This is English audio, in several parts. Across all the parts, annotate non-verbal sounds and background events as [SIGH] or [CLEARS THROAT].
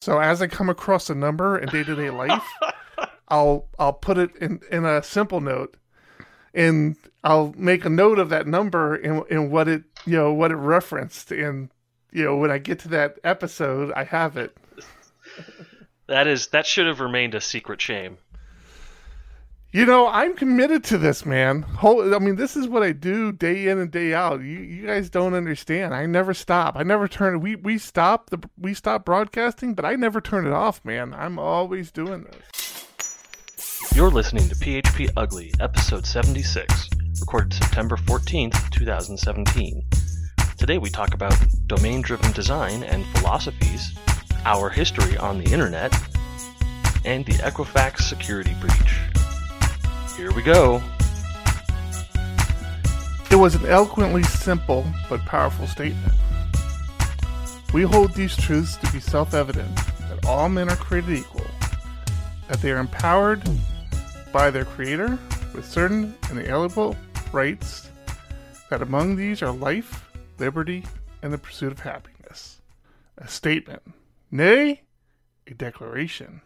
So as I come across a number in day to day life, [LAUGHS] I'll I'll put it in in a simple note, and I'll make a note of that number and and what it you know what it referenced, and you know when I get to that episode, I have it. [LAUGHS] That is that should have remained a secret shame. You know, I'm committed to this, man. I mean, this is what I do day in and day out. You, you guys don't understand. I never stop. I never turn. We we stop the we stop broadcasting, but I never turn it off, man. I'm always doing this. You're listening to PHP Ugly, episode 76, recorded September 14th, 2017. Today we talk about domain driven design and philosophies, our history on the internet, and the Equifax security breach. Here we go. It was an eloquently simple but powerful statement. We hold these truths to be self evident that all men are created equal, that they are empowered by their Creator with certain inalienable rights, that among these are life, liberty, and the pursuit of happiness. A statement, nay, a declaration,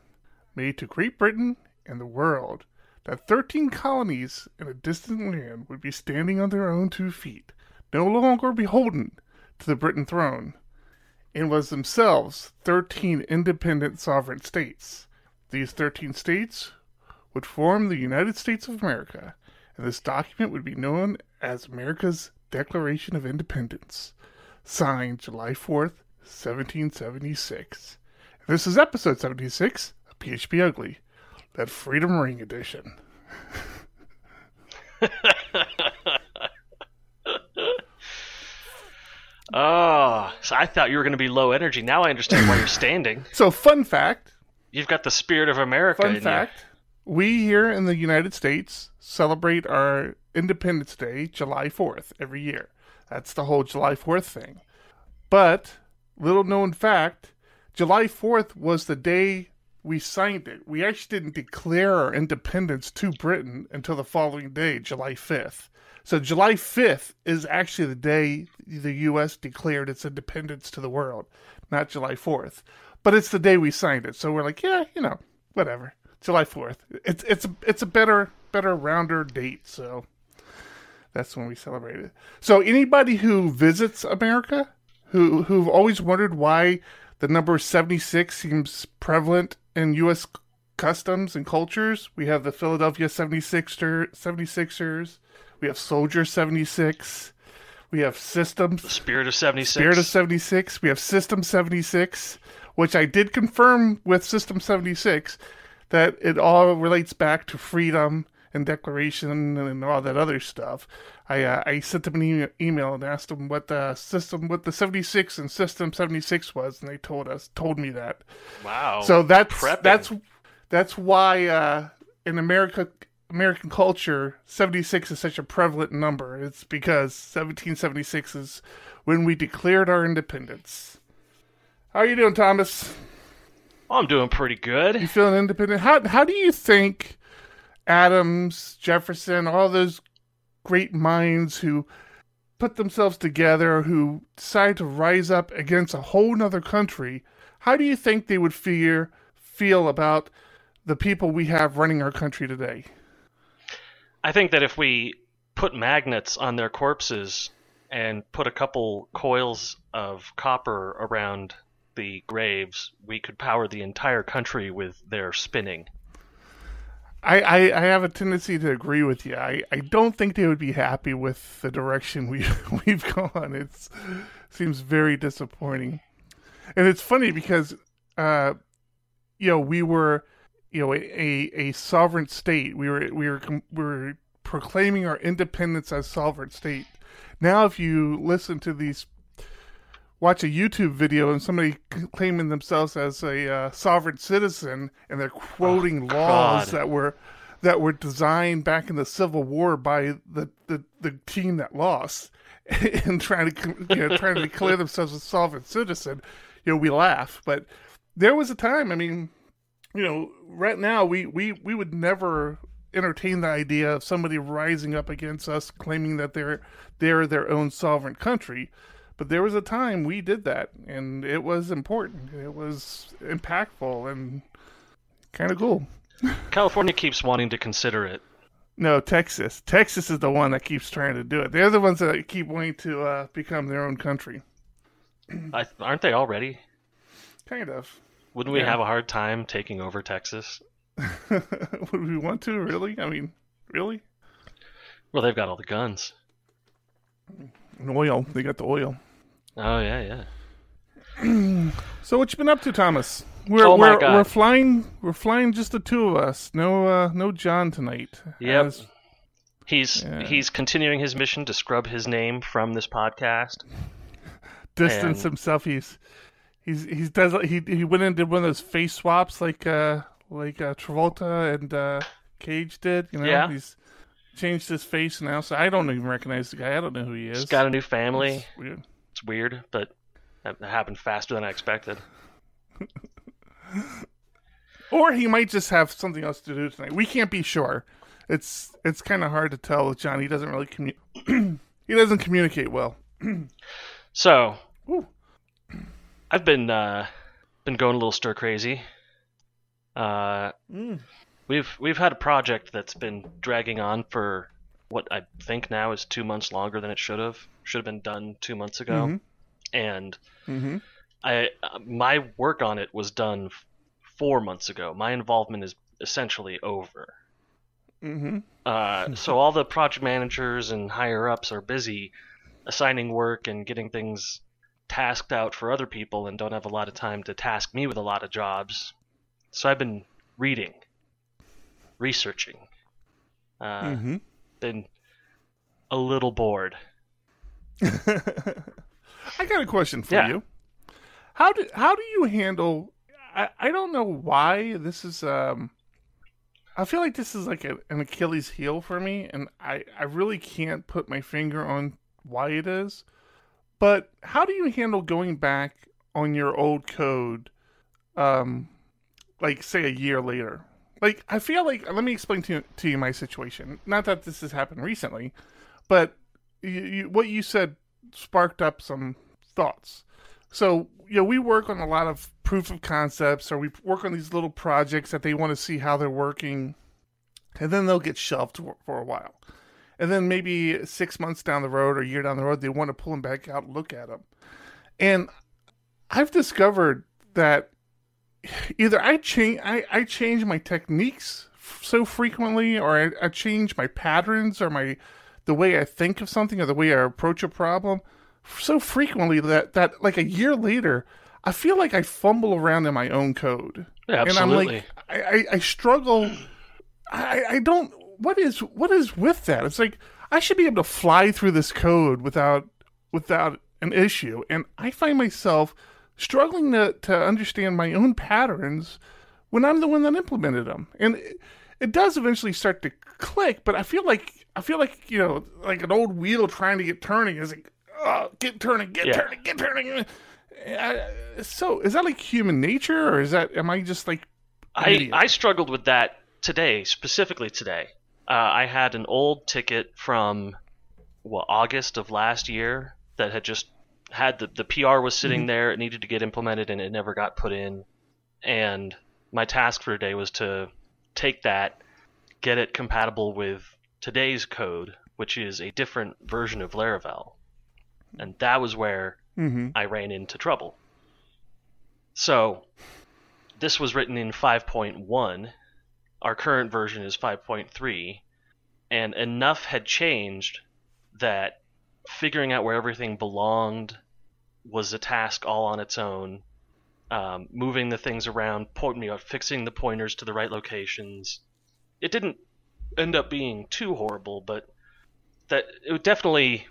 made to Great Britain and the world that 13 colonies in a distant land would be standing on their own two feet, no longer beholden to the Britain throne, and was themselves 13 independent sovereign states. These 13 states would form the United States of America, and this document would be known as America's Declaration of Independence, signed July 4th, 1776. This is episode 76 of PHP Ugly that Freedom Ring edition. Oh, [LAUGHS] so I thought you were going to be low energy. Now I understand why you're [LAUGHS] standing. So, fun fact You've got the spirit of America fun in fact we here in the United States celebrate our Independence Day July 4th every year. That's the whole July 4th thing. But, little known fact, July 4th was the day we signed it. We actually didn't declare our independence to Britain until the following day, July 5th. So July 5th is actually the day the US declared its independence to the world, not July 4th. But it's the day we signed it. So we're like, yeah, you know, whatever. July 4th. It's it's a, it's a better better rounder date, so that's when we celebrate it. So anybody who visits America who who've always wondered why the number 76 seems prevalent in US customs and cultures, we have the Philadelphia 76er, 76ers, we have Soldier 76, we have Systems The spirit of 76. Spirit of 76. We have System 76, which I did confirm with System 76 that it all relates back to freedom and declaration and all that other stuff. I uh, I sent them an e- email and asked them what the system, what the 76 and System 76 was, and they told us, told me that. wow. So that's prepping. that's that's why uh, in America American culture 76 is such a prevalent number. It's because 1776 is when we declared our independence. How are you doing, Thomas? Oh, I'm doing pretty good. You feeling independent? How how do you think Adams, Jefferson, all those great minds who put themselves together, who decided to rise up against a whole nother country, how do you think they would fear feel about the people we have running our country today? I think that if we put magnets on their corpses and put a couple coils of copper around the graves, we could power the entire country with their spinning. I, I, I have a tendency to agree with you. I, I don't think they would be happy with the direction we [LAUGHS] we've gone. It seems very disappointing, and it's funny because, uh, you know, we were, you know, a, a, a sovereign state. We were we were we were proclaiming our independence as sovereign state. Now, if you listen to these watch a YouTube video and somebody claiming themselves as a uh, sovereign citizen and they're quoting laws God. that were that were designed back in the Civil War by the, the, the team that lost [LAUGHS] and trying to you know trying to declare themselves a sovereign citizen, you know we laugh. But there was a time. I mean, you know, right now we we we would never entertain the idea of somebody rising up against us claiming that they're they're their own sovereign country But there was a time we did that, and it was important. It was impactful and kind of cool. California keeps wanting to consider it. No, Texas. Texas is the one that keeps trying to do it. They're the ones that keep wanting to uh, become their own country. I, aren't they already? Kind of. Wouldn't we Yeah. have a hard time taking over Texas? [LAUGHS] Would we want to really? I mean, really? Well, they've got all the guns. And oil. They got the oil. Oh yeah, yeah. [CLEARS THROAT] So what you been up to, Thomas? We're Oh, we're, we're flying. We're flying just the two of us. No, uh, no John tonight. Yep. As- He's Yeah. he's continuing his mission to scrub his name from this podcast. distance And- himself. He's he's he's does he he went and did one of those face swaps like uh like uh, Travolta and uh, Cage did. You know, Yeah. he's changed his face now, so I don't even recognize the guy. I don't know who he is. He's got a new family. It's weird. It's weird, but that happened faster than I expected. [LAUGHS] Or he might just have something else to do tonight. We can't be sure. It's it's kind of hard to tell with John. He doesn't really commu- [CLEARS THROAT] he doesn't communicate well. [CLEARS THROAT] So Ooh. I've been uh, been going a little stir crazy. Uh, Mm. We've we've had a project that's been dragging on for what I think now is two months longer than it should have. Should have been done two months ago, Mhm. and Mm-hmm. I my work on it was done four months ago. My involvement is essentially over. Mm-hmm. Uh, [LAUGHS] so all the project managers and higher ups are busy assigning work and getting things tasked out for other people and don't have a lot of time to task me with a lot of jobs. So I've been reading, researching, uh, mm-hmm. been a little bored. [LAUGHS] I got a question for Yeah. you. How do how do you handle? I, I don't know why this is. Um, I feel like this is like a, an Achilles heel for me, and I I really can't put my finger on why it is. But how do you handle going back on your old code, um, like say a year later? Like I feel like let me explain to you, to you my situation. Not that this has happened recently, but you, you, what you said sparked up some thoughts. So, you know, we work on a lot of proof of concepts or we work on these little projects that they want to see how they're working. And then they'll get shelved for, for a while. And then maybe six months down the road or a year down the road, they want to pull them back out and look at them. And I've discovered that either I change I, I change my techniques f- so frequently or I, I change my patterns or my the way I think of something or the way I approach a problem so frequently that that like a year later I feel like I fumble around in my own code. Yeah, And I'm absolutely. like I, I, I struggle I, I don't what is what is with that? It's like I should be able to fly through this code without without an issue. And I find myself struggling to, to understand my own patterns when I'm the one that implemented them. And it, it does eventually start to click, but I feel like I feel like, you know, like an old wheel trying to get turning is like, oh, get turning, get Yeah. turning, get turning. Uh, so is that like human nature or is that am I just like I. I struggled with that today, specifically today. Uh, I had an old ticket from well August of last year that had just had the the PR was sitting Mhm. there. It needed to get implemented and it never got put in. And my task for today was to take that, get it compatible with today's code, which is a different version of Laravel. And that was where mm-hmm. I ran into trouble. So, this was written in 5.1. Our current version is 5.3. And enough had changed that figuring out where everything belonged was a task all on its own. Um, moving the things around, point, you know, fixing the pointers to the right locations. It didn't end up being too horrible, but that it definitely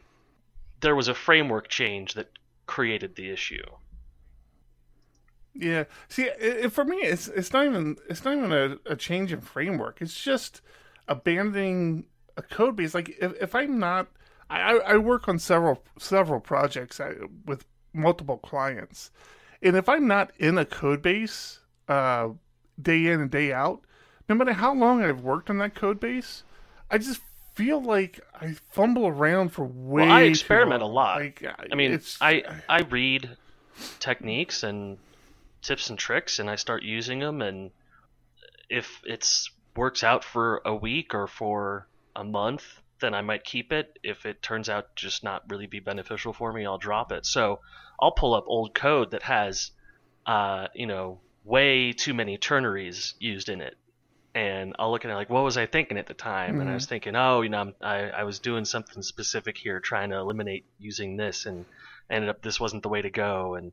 there was a framework change that created the issue. Yeah. See, i i for me, it's it's not even it's not even a, a change in framework. It's just abandoning a code base. Like if, if I'm not, I, I I work on several several projects uh, with multiple clients, and if I'm not in a code base, uh, day in and day out, no matter how long I've worked on that code base, I just feel like I fumble around for way. Well, I experiment a lot. Like, I mean, it's, I I read techniques and tips and tricks, and I start using them. And if it's works out for a week or for a month, then I might keep it. If it turns out just not really be beneficial for me, I'll drop it. So I'll pull up old code that has, uh, you know, way too many ternaries used in it. And I'll look at it like, what was I thinking at the time? And I was thinking, oh, you know, I'm, I, I was doing something specific here, trying to eliminate using this, and ended up this wasn't the way to go. And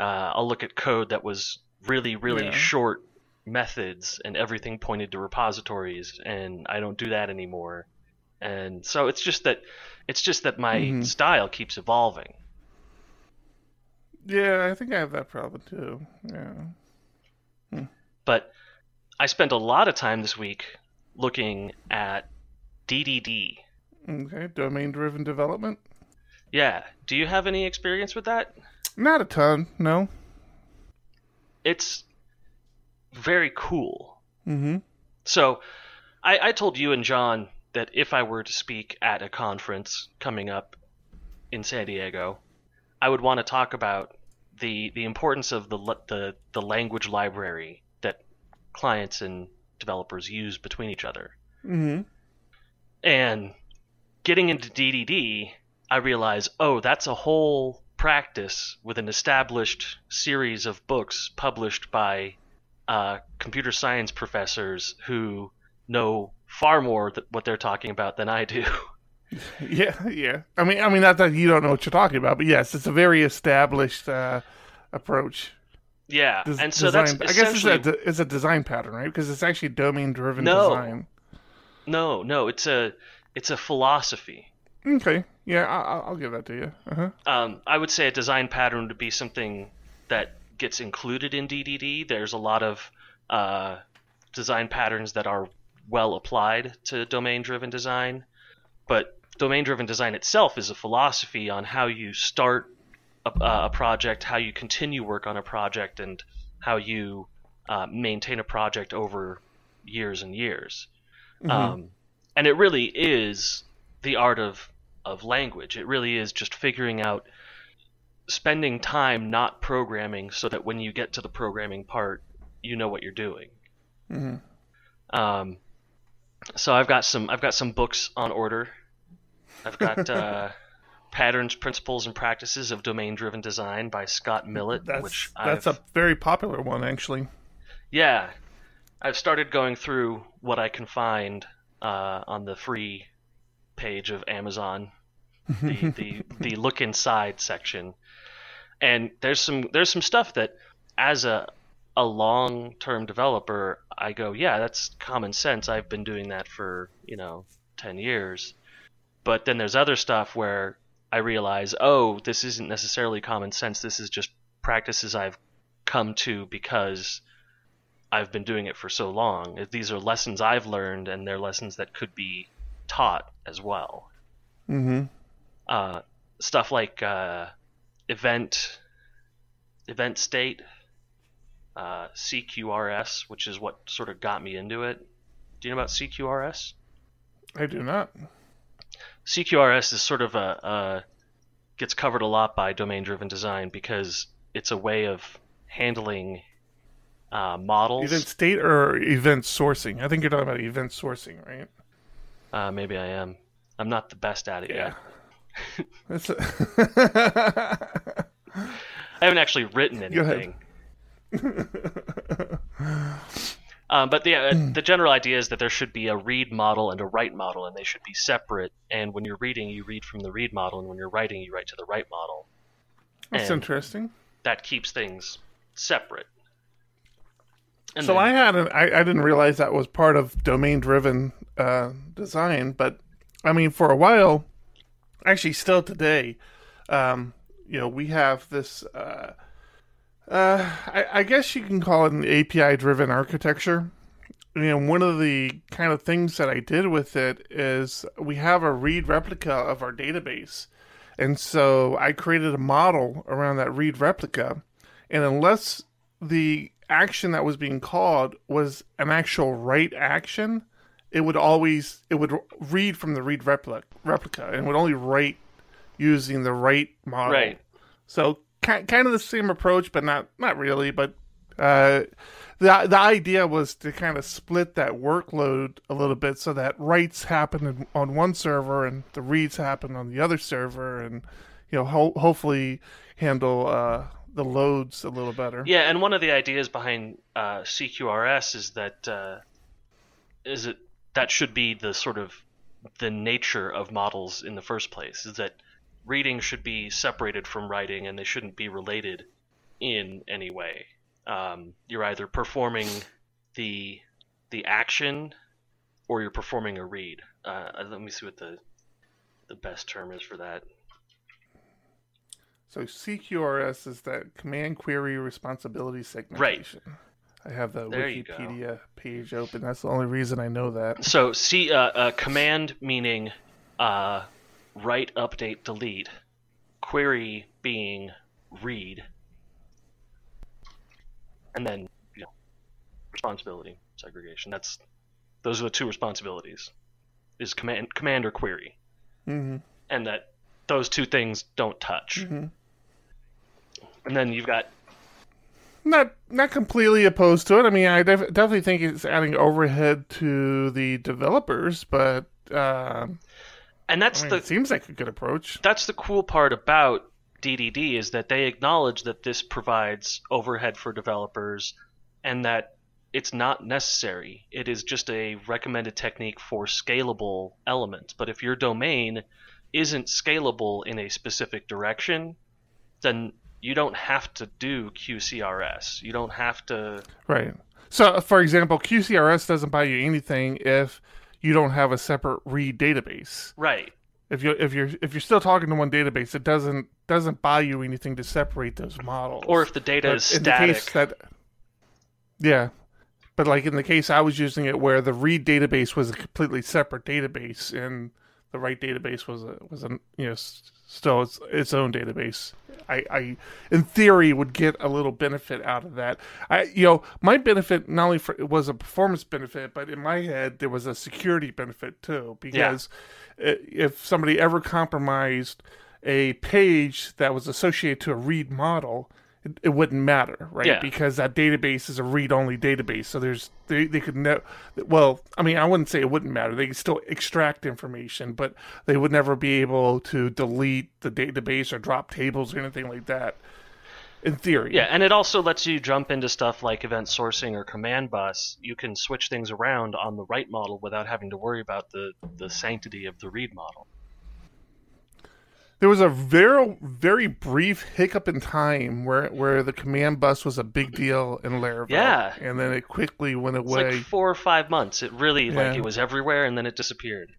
uh, I'll look at code that was really, really Yeah. short methods, and everything pointed to repositories, and I don't do that anymore. And so it's just that, it's just that my Mhm. style keeps evolving. yeah, I think I have that problem too. Yeah. But I spent a lot of time this week looking at DDD. Okay. Domain driven development. Yeah, do you have any experience with that? Not a ton. No. It's very cool. Mm-hmm. So, I, I told you and John that if I were to speak at a conference coming up in San Diego, I would want to talk about the the importance of the the the language library that clients and developers use between each other. Mm-hmm. And getting into DDD, I realize, oh, that's a whole practice with an established series of books published by uh, computer science professors who know far more th- what they're talking about than I do. [LAUGHS] Yeah, yeah. I mean, I mean, not that you don't know what you're talking about, but yes, it's a very established uh, approach. yeah, Des- and so design. that's I guess it's a, it's a design pattern, right? Because it's actually domain driven No. design. no, no, it's a it's a philosophy. Okay, yeah, I- I'll, I'll give that to you. Uh-huh. Um, I would say a design pattern would be something that gets included in DDD. There's a lot of uh, design patterns that are well applied to domain driven design, but domain driven design itself is a philosophy on how you start a, a project, how you continue work on a project, and how you uh, maintain a project over years and years. Mhm. Um, and it really is the art of of language. It really is just figuring out, spending time not programming, so that when you get to the programming part, you know what you're doing. Mhm. Um, so I've got some I've got some books on order. I've got [LAUGHS] uh, Patterns, Principles, and Practices of Domain-Driven Design by Scott Millett, That's which that's I've, a very popular one, actually. yeah, I've started going through what I can find uh, on the free page of Amazon, the, [LAUGHS] the the look inside section, and there's some there's some stuff that as a a long term developer, I go, yeah, that's common sense. I've been doing that for you know ten years, but then there's other stuff where I realize, oh, this isn't necessarily common sense. This is just practices I've come to because I've been doing it for so long. These are lessons I've learned, and they're lessons that could be taught as well. mm-hmm. Uh, stuff like uh, event event state, uh, CQRS, which is what sort of got me into it. Do you know about CQRS? I do not. CQRS is sort of a, a gets covered a lot by domain-driven design because it's a way of handling uh, models. Event state or event sourcing? I think you're talking about event sourcing, right? Uh, maybe I am. I'm not the best at it Yeah. yet. That's [LAUGHS] a [LAUGHS] I haven't actually written anything. [LAUGHS] Um, but the uh, Hmm. the general idea is that there should be a read model and a write model, and they should be separate. And when you're reading, you read from the read model, and when you're writing, you write to the write model. That's And interesting. that keeps things separate. And so then- I had an, I, I didn't realize that was part of domain driven uh, design, but I mean for a while, actually still today, um, you know, we have this. Uh, uh, I, I guess you can call it an API driven architecture. Know, one of the kind of things that I did with it is we have a read replica of our database. And so I created a model around that read replica. And unless the action that was being called was an actual write action, it would always it would read from the read replica replica and would only write using the write model. Right. So kind of the same approach, but not not really. But uh, the the idea was to kind of split that workload a little bit, so that writes happen on one server and the reads happen on the other server, and you know ho- hopefully handle uh, the loads a little better. Yeah, and one of the ideas behind uh, CQRS is that uh, is it that should be the sort of the nature of models in the first place is that reading should be separated from writing and they shouldn't be related in any way. Um, you're either performing the the action or you're performing a read. Uh, let me see what the the best term is for that. So CQRS is that command query responsibility segmentation. I have the There. Wikipedia page open. That's the only reason I know that. So C uh, uh, command meaning uh, write, update, delete. Query being read, and then you know responsibility segregation. That's those are the two responsibilities: is command command or query, hmm and that those two things don't touch. Mhm. And then you've got Not not completely opposed to it. I mean, I def- definitely think it's adding overhead to the developers, but um, and that's I mean, the it seems like a good approach. that's the cool part about DDD is that they acknowledge that this provides overhead for developers and that it's not necessary. It is just a recommended technique for scalable elements. But if your domain isn't scalable in a specific direction, then you don't have to do QCRS. You don't have to Right. So, for example, QCRS doesn't buy you anything if you don't have a separate read database. right. If you if you're if you're still talking to one database, it doesn't doesn't buy you anything to separate those models. Or if the data But is static. that, yeah, but like in the case I was using it, where the read database was a completely separate database, and the right database was a was a you know still its, its own database. I, I, in theory, would get a little benefit out of that. I, you know, my benefit not only for, it was a performance benefit, but in my head there was a security benefit too, because i if somebody ever compromised a page that was associated to a read model, it, it wouldn't matter, right? Yeah. Because that database is a read-only database, so there's they they could ne- well, I mean, I wouldn't say it wouldn't matter. They could still extract information, but they would never be able to delete the database or drop tables or anything like that. In theory, Yeah, and it also lets you jump into stuff like event sourcing or command bus. You can switch things around on the write model without having to worry about the, the sanctity of the read model. There was a very very brief hiccup in time where where the command bus was a big deal in Laravel. Yeah. and then it quickly went It's away. like four or five months. It really like it was everywhere and then it disappeared.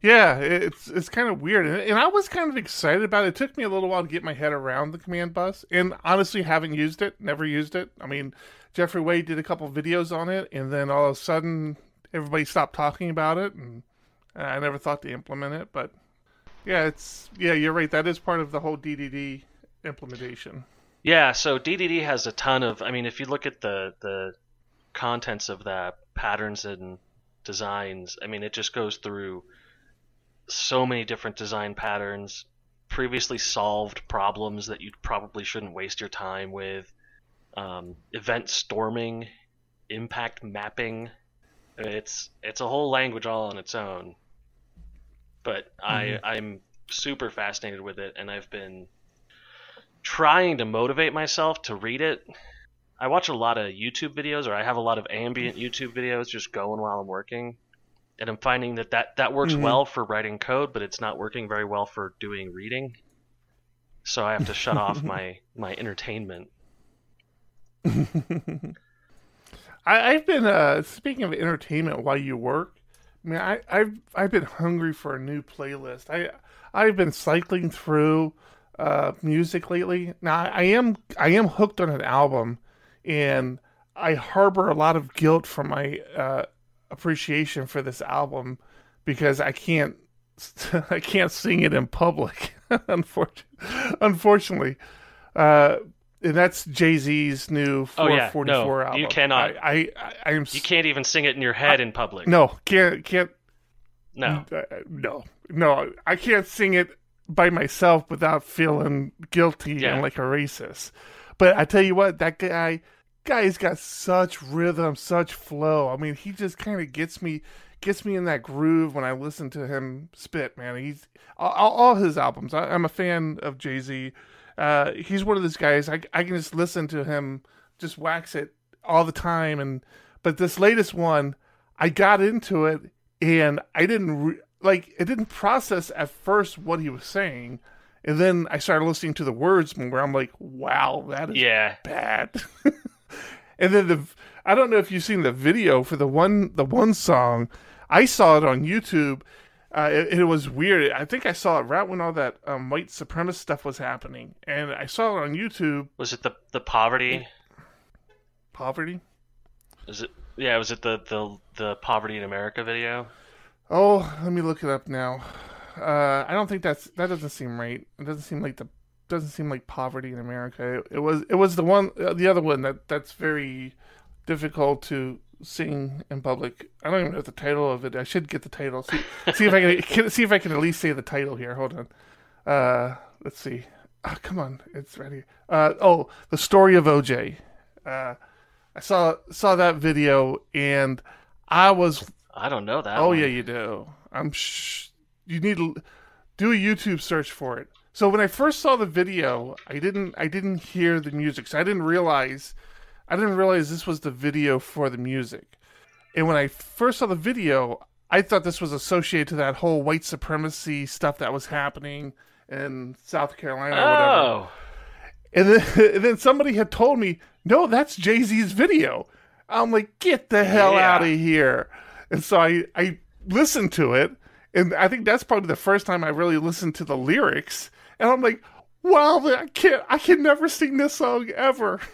Yeah, it's it's kind of weird, and, and I was kind of excited about it. It took me a little while to get my head around the command bus, and honestly, haven't used it, never used it. I mean, Jeffrey Way did a couple videos on it, and then all of a sudden, everybody stopped talking about it, and I never thought to implement it. But yeah, it's yeah, you're right. That is part of the whole DDD implementation. Yeah, so DDD has a ton of. I mean, if you look at the the contents of that patterns and designs, I mean, it just goes through so many different design patterns, previously solved problems that you probably shouldn't waste your time with, um, event storming, impact mapping. It's it's a whole language all on its own. But I I'm super fascinated with it, and I've been trying to motivate myself to read it. I watch a lot of YouTube videos, or I have a lot of ambient YouTube videos just going while I'm working, and I'm finding that that, that works Mhm. well for writing code, but it's not working very well for doing reading. So I have to shut off my [LAUGHS] my entertainment. [LAUGHS] I, I've been uh, speaking of entertainment while you work. Mean, I, I've I've been hungry for a new playlist. I I've been cycling through uh, music lately. Now I am I am hooked on an album, and I harbor a lot of guilt for my uh, appreciation for this album because I can't [LAUGHS] I can't sing it in public. [LAUGHS] unfortunately, unfortunately. Uh, and that's Jay Z's new Oh, yeah. 444 No, album. you cannot. I, I, I, I am. You can't even sing it in your head in public. No, can't, can't. No. uh, no, no. I can't sing it by myself without feeling guilty Yeah. and like a racist. But I tell you what, that guy, guy's got such rhythm, such flow. I mean, he just kind of gets me, gets me in that groove when I listen to him spit. Man, he's all, all his albums. I, I'm a fan of Jay Z. Uh, he's one of those guys. I I can just listen to him, just wax it all the time. And but this latest one, I got into it and I didn't re- like it didn't process at first what he was saying, and then I started listening to the words more. I'm like, wow, that is Yeah. bad. [LAUGHS] and then the I don't know if you've seen the video for the one the one song. I saw it on YouTube. Uh, it, it was weird. I think I saw it right when all that um, white supremacist stuff was happening, and I saw it on YouTube. Was it the the poverty? Poverty. Is it? Yeah. Was it the the the poverty in America video? Oh, let me look it up now. Uh, I don't think that's that doesn't seem right. It doesn't seem like the doesn't seem like poverty in America. It, it was it was the one uh, the other one that that's very difficult to sing in public. I don't even know the title of it. I should get the title. See, see if I can, can see if I can at least say the title here. Hold on. Uh, let's see. Oh, come on, it's ready. Uh, oh, the story of OJ. Uh, I saw saw that video and I was I don't know that. Oh one. yeah, you do. I'm. Sh- you need to do a YouTube search for it. So when I first saw the video, I didn't. I didn't hear the music. So I didn't realize. I didn't realize this was the video for the music. And when I first saw the video, I thought this was associated to that whole white supremacy stuff that was happening in South Carolina or whatever. Oh. And then, [LAUGHS] and then somebody had told me, no, that's Jay Z's video. I'm like, get the hell Yeah. out of here. And so I, I listened to it. And I think that's probably the first time I really listened to the lyrics. And I'm like, wow, I can't, I can never sing this song ever. [LAUGHS]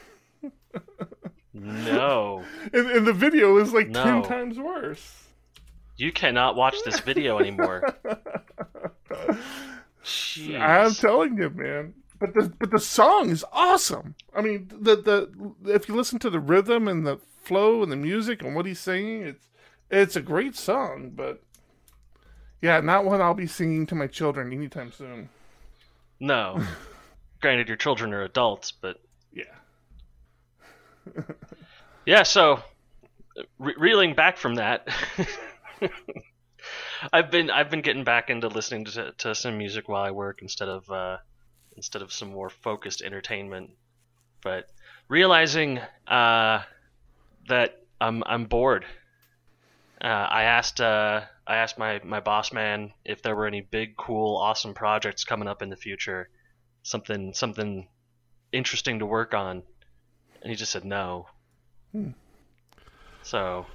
No. And, and the video is like No. 10 times worse. You cannot watch this video anymore. [LAUGHS] Jeez. I'm telling you, man. But the but the song is awesome. I mean, the the if you listen to the rhythm and the flow and the music and what he's singing, it's it's a great song. But yeah, not one I'll be singing to my children anytime soon. No. [LAUGHS] Granted, your children are adults, but Yeah. [LAUGHS] yeah. So, re- reeling back from that, [LAUGHS] I've been I've been getting back into listening to, to some music while I work instead of uh, instead of some more focused entertainment. But realizing uh, that I'm I'm bored. Uh, I asked uh, I asked my, my boss man if there were any big, cool, awesome projects coming up in the future, something something interesting to work on, and he just said no. Hmm. So,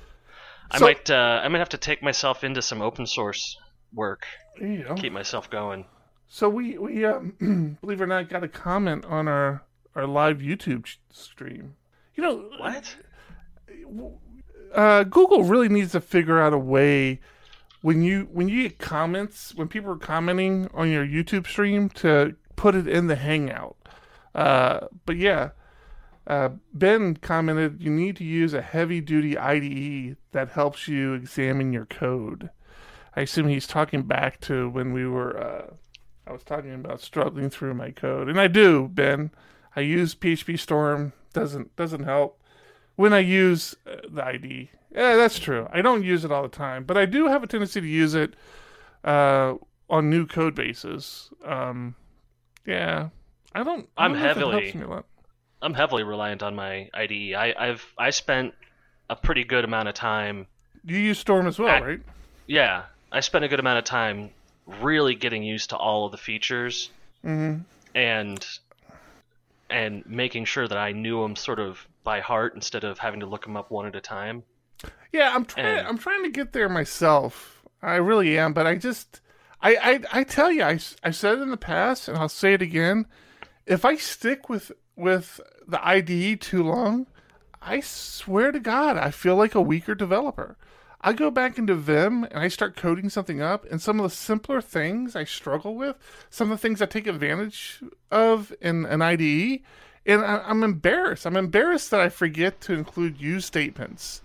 I So- might uh, I might have to take myself into some open source work, There you go. keep myself going. So we we um, [CLEARS THROAT] believe it or not got a comment on our our live YouTube stream. You know What? uh, Google really needs to figure out a way when you when you get comments when people are commenting on your YouTube stream to put it in the Hangout. Uh, but yeah, uh, Ben commented you need to use a heavy duty IDE that helps you examine your code. I assume he's talking back to when we were. Uh, I was talking about struggling through my code, and I do, Ben. I use PhpStorm. Doesn't doesn't help when I use uh, the ID. Yeah, that's true. I don't use it all the time, but I do have a tendency to use it uh, on new code bases. Um, yeah, I don't. I I'm don't know if it heavily- helps me a lot. I'm heavily reliant on my IDE. I, I've I spent a pretty good amount of time You use Storm as well, I- right? Yeah, I spent a good amount of time really getting used to all of the features Mm-hmm. and and making sure that I knew them sort of by heart instead of having to look them up one at a time. Yeah, I'm trying. And- I'm trying to get there myself. I really am, but I just, I, I, I tell you, I, I said it in the past, and I'll say it again. If I stick with with the IDE too long, I swear to God, I feel like a weaker developer. I go back into Vim and I start coding something up, and some of the simpler things I struggle with, some of the things I take advantage of in an IDE, and I, I'm embarrassed. I'm embarrassed that I forget to include use statements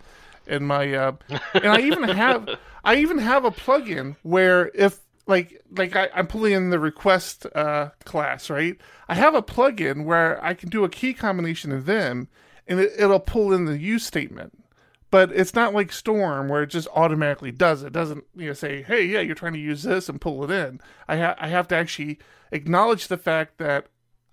in my. Uh, and I even have [LAUGHS] I even have a plugin where if like like I, I'm pulling in the request uh, class, right? I have a plugin where I can do a key combination of them, and it, it'll pull in the use statement. But it's not like Storm where it just automatically does it. it doesn't you know say, hey, yeah, you're trying to use this and pull it in. I ha- I have to actually acknowledge the fact that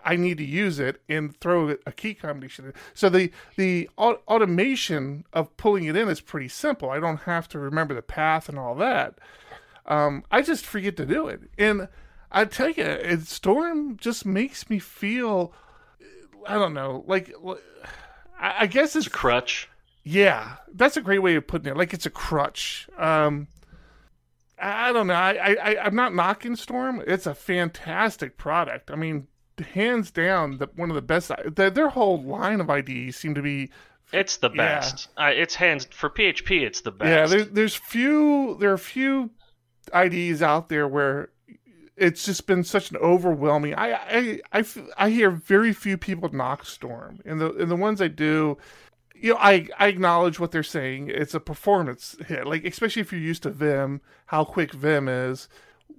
I need to use it and throw a key combination. In. So the the au- automation of pulling it in is pretty simple. I don't have to remember the path and all that. Um, I just forget to do it, and I tell you, it, Storm just makes me feel. I don't know, like I, I guess it's, it's a crutch. Yeah, that's a great way of putting it. Like it's a crutch. Um, I don't know. I, I I'm not knocking Storm. It's a fantastic product. I mean, hands down, the, one of the best. The, their whole line of IDEs seem to be. It's the best. Yeah. Uh, it's hands for PHP. It's the best. Yeah, there's there's few there are few IDEs out there where it's just been such an overwhelming. I I I, I hear very few people knock Storm, and the and the ones I do, you know, I I acknowledge what they're saying. It's a performance hit, like especially if you're used to Vim, how quick Vim is.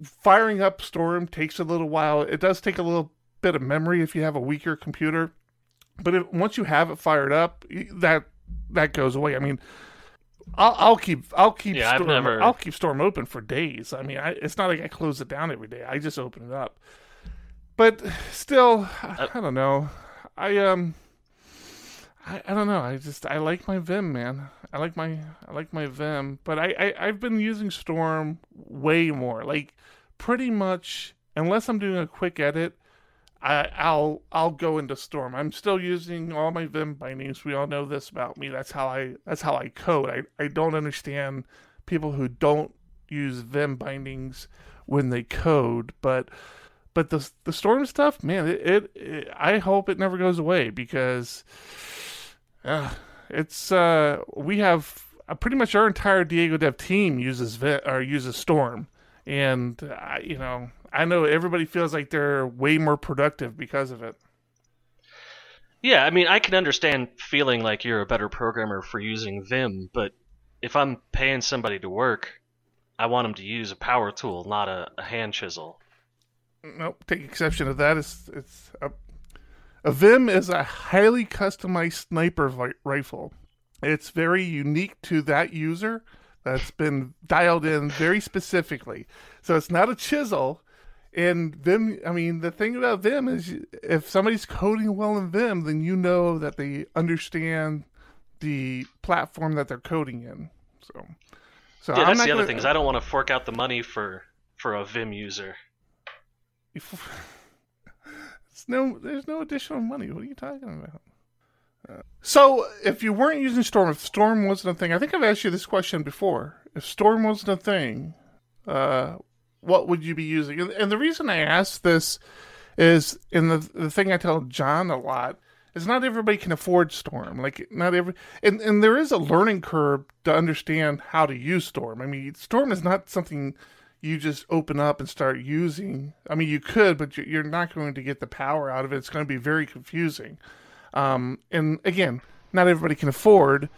Firing up Storm takes a little while. It does take a little bit of memory if you have a weaker computer, but if, once you have it fired up, that that goes away. I mean, I'll, I'll keep I'll keep yeah, Storm, never... I'll keep Storm open for days. I mean, I, it's not like I close it down every day. I just open it up. But still, I, I don't know. I um, I, I don't know. I just I like my Vim, man. I like my I like my Vim, but I, I I've been using Storm way more. Like pretty much, unless I'm doing a quick edit, I, will I'll go into Storm. I'm still using all my Vim bindings. We all know this about me. That's how I that's how I code. I, I don't understand people who don't use Vim bindings when they code, but but the the Storm stuff, man, it, it, it I hope it never goes away because uh, it's uh we have uh, pretty much our entire Diego Dev team uses Vim, or uses Storm, and uh, you know I know everybody feels like they're way more productive because of it. Yeah, I mean, I can understand feeling like you're a better programmer for using Vim, but if I'm paying somebody to work, I want them to use a power tool, not a, a hand chisel. Nope, take exception to that. It's it's a, a Vim is a highly customized sniper vi- rifle. It's very unique to that user. That's been dialed in very specifically. So it's not a chisel. And Vim, I mean, the thing about Vim is if somebody's coding well in Vim, then you know that they understand the platform that they're coding in. So, so yeah, I'm that's the other thing is I don't want to fork out the money for for a Vim user. [LAUGHS] it's no, there's no additional money. What are you talking about? Uh, so, if you weren't using Storm, if Storm wasn't a thing, I think I've asked you this question before. If Storm wasn't a thing, uh, what would you be using? And the reason I ask this is, in the the thing I tell John a lot is not everybody can afford Storm. Like not every, and and there is a learning curve to understand how to use Storm. I mean, Storm is not something you just open up and start using. I mean, you could, but you're not going to get the power out of it. It's going to be very confusing. Um, and again, not everybody can afford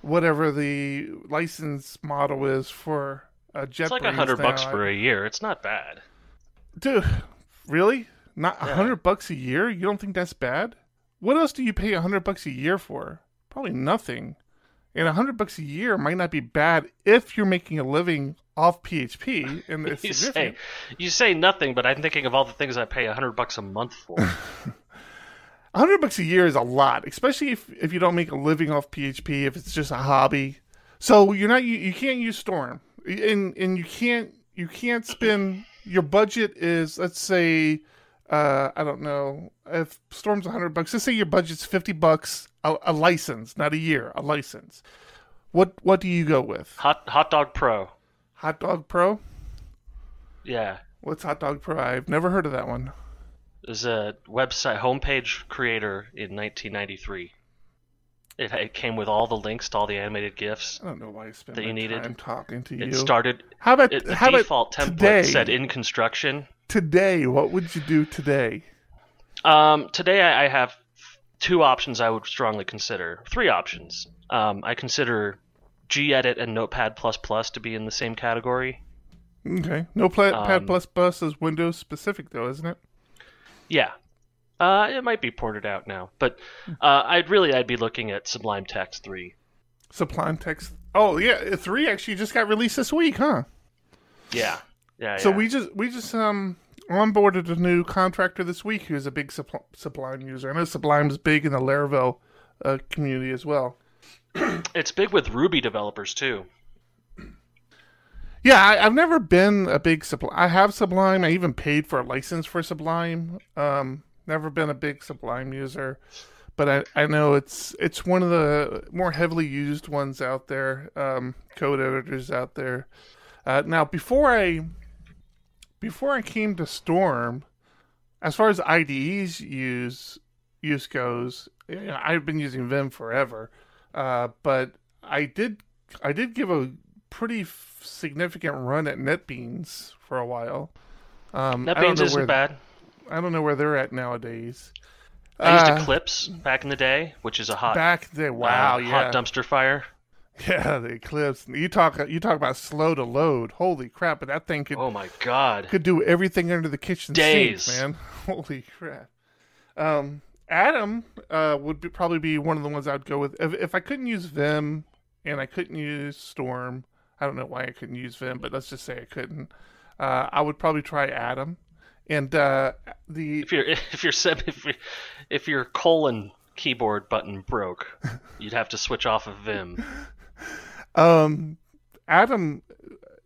whatever the license model is for uh, It's like a hundred bucks for a year. It's not bad. Dude, really? Not a yeah. hundred bucks a year? You don't think that's bad? What else do you pay a hundred bucks a year for? Probably nothing. And a hundred bucks a year might not be bad if you're making a living off PHP. [LAUGHS] And it's you say you say nothing, but I'm thinking of all the things I pay a hundred bucks a month for. [LAUGHS] A hundred bucks a year is a lot, especially if if you don't make a living off PHP. If it's just a hobby, so you're not you, you can't use Storm and and you can't you can't spend your budget is let's say uh, I don't know if Storm's hundred bucks. Let's say your budget's fifty bucks a, a, license, not a year, a license. What what do you go with? Hot Hot Dog Pro. Hot Dog Pro. Yeah. What's Hot Dog Pro? I've never heard of that one. There's a website homepage creator in 1993. It, it came with all the links to all the animated gifs. I don't know why I spent that you needed. time talking to you. It started. How about it, the how default about template today? said in construction. Today, what would you do today? Um, today I, I have two options I would strongly consider. Three options. Um, I consider gedit and Notepad++ to be in the same category. Okay. No pla- Um, plus plus is Windows specific though, isn't it? Yeah. Uh, it might be ported out now, but uh, I'd really I'd be looking at Sublime Text 3. Sublime Text. Oh yeah, three actually just got released this week, huh? Yeah. Yeah. So yeah. we just we just um onboarded a new contractor this week who's a big Supl- Sublime user. I know Sublime's big in the Laravel uh, community as well. [CLEARS THROAT] it's big with Ruby developers too. Yeah, I, I've never been a big Sublime. I have Sublime. I even paid for a license for Sublime. Um, never been a big Sublime user, but I, I know it's it's one of the more heavily used ones out there. Um, code editors out there. Uh, now, before I before I came to Storm, as far as IDEs use use goes, you know, I've been using Vim forever, uh, but I did I did give a pretty f- significant run at NetBeans for a while. Um, NetBeans isn't bad. I don't know where they're at nowadays. I used Uh, Eclipse back in the day, which is a hot, back then. Wow, uh, yeah, hot dumpster fire. [LAUGHS] yeah, the Eclipse. You talk you talk about slow to load. Holy crap! But that thing could Oh my god. could do everything under the kitchen Days. sink, man. [LAUGHS] Holy crap. Um, Atom uh, would be, probably be one of the ones I'd go with if, if I couldn't use Vim and I couldn't use Storm. I don't know why I couldn't use Vim, but let's just say I couldn't. Uh, I would probably try Atom, and uh, the If your [LAUGHS] if your if your, if your colon keyboard button broke, you'd have to switch off of Vim. Um, Atom.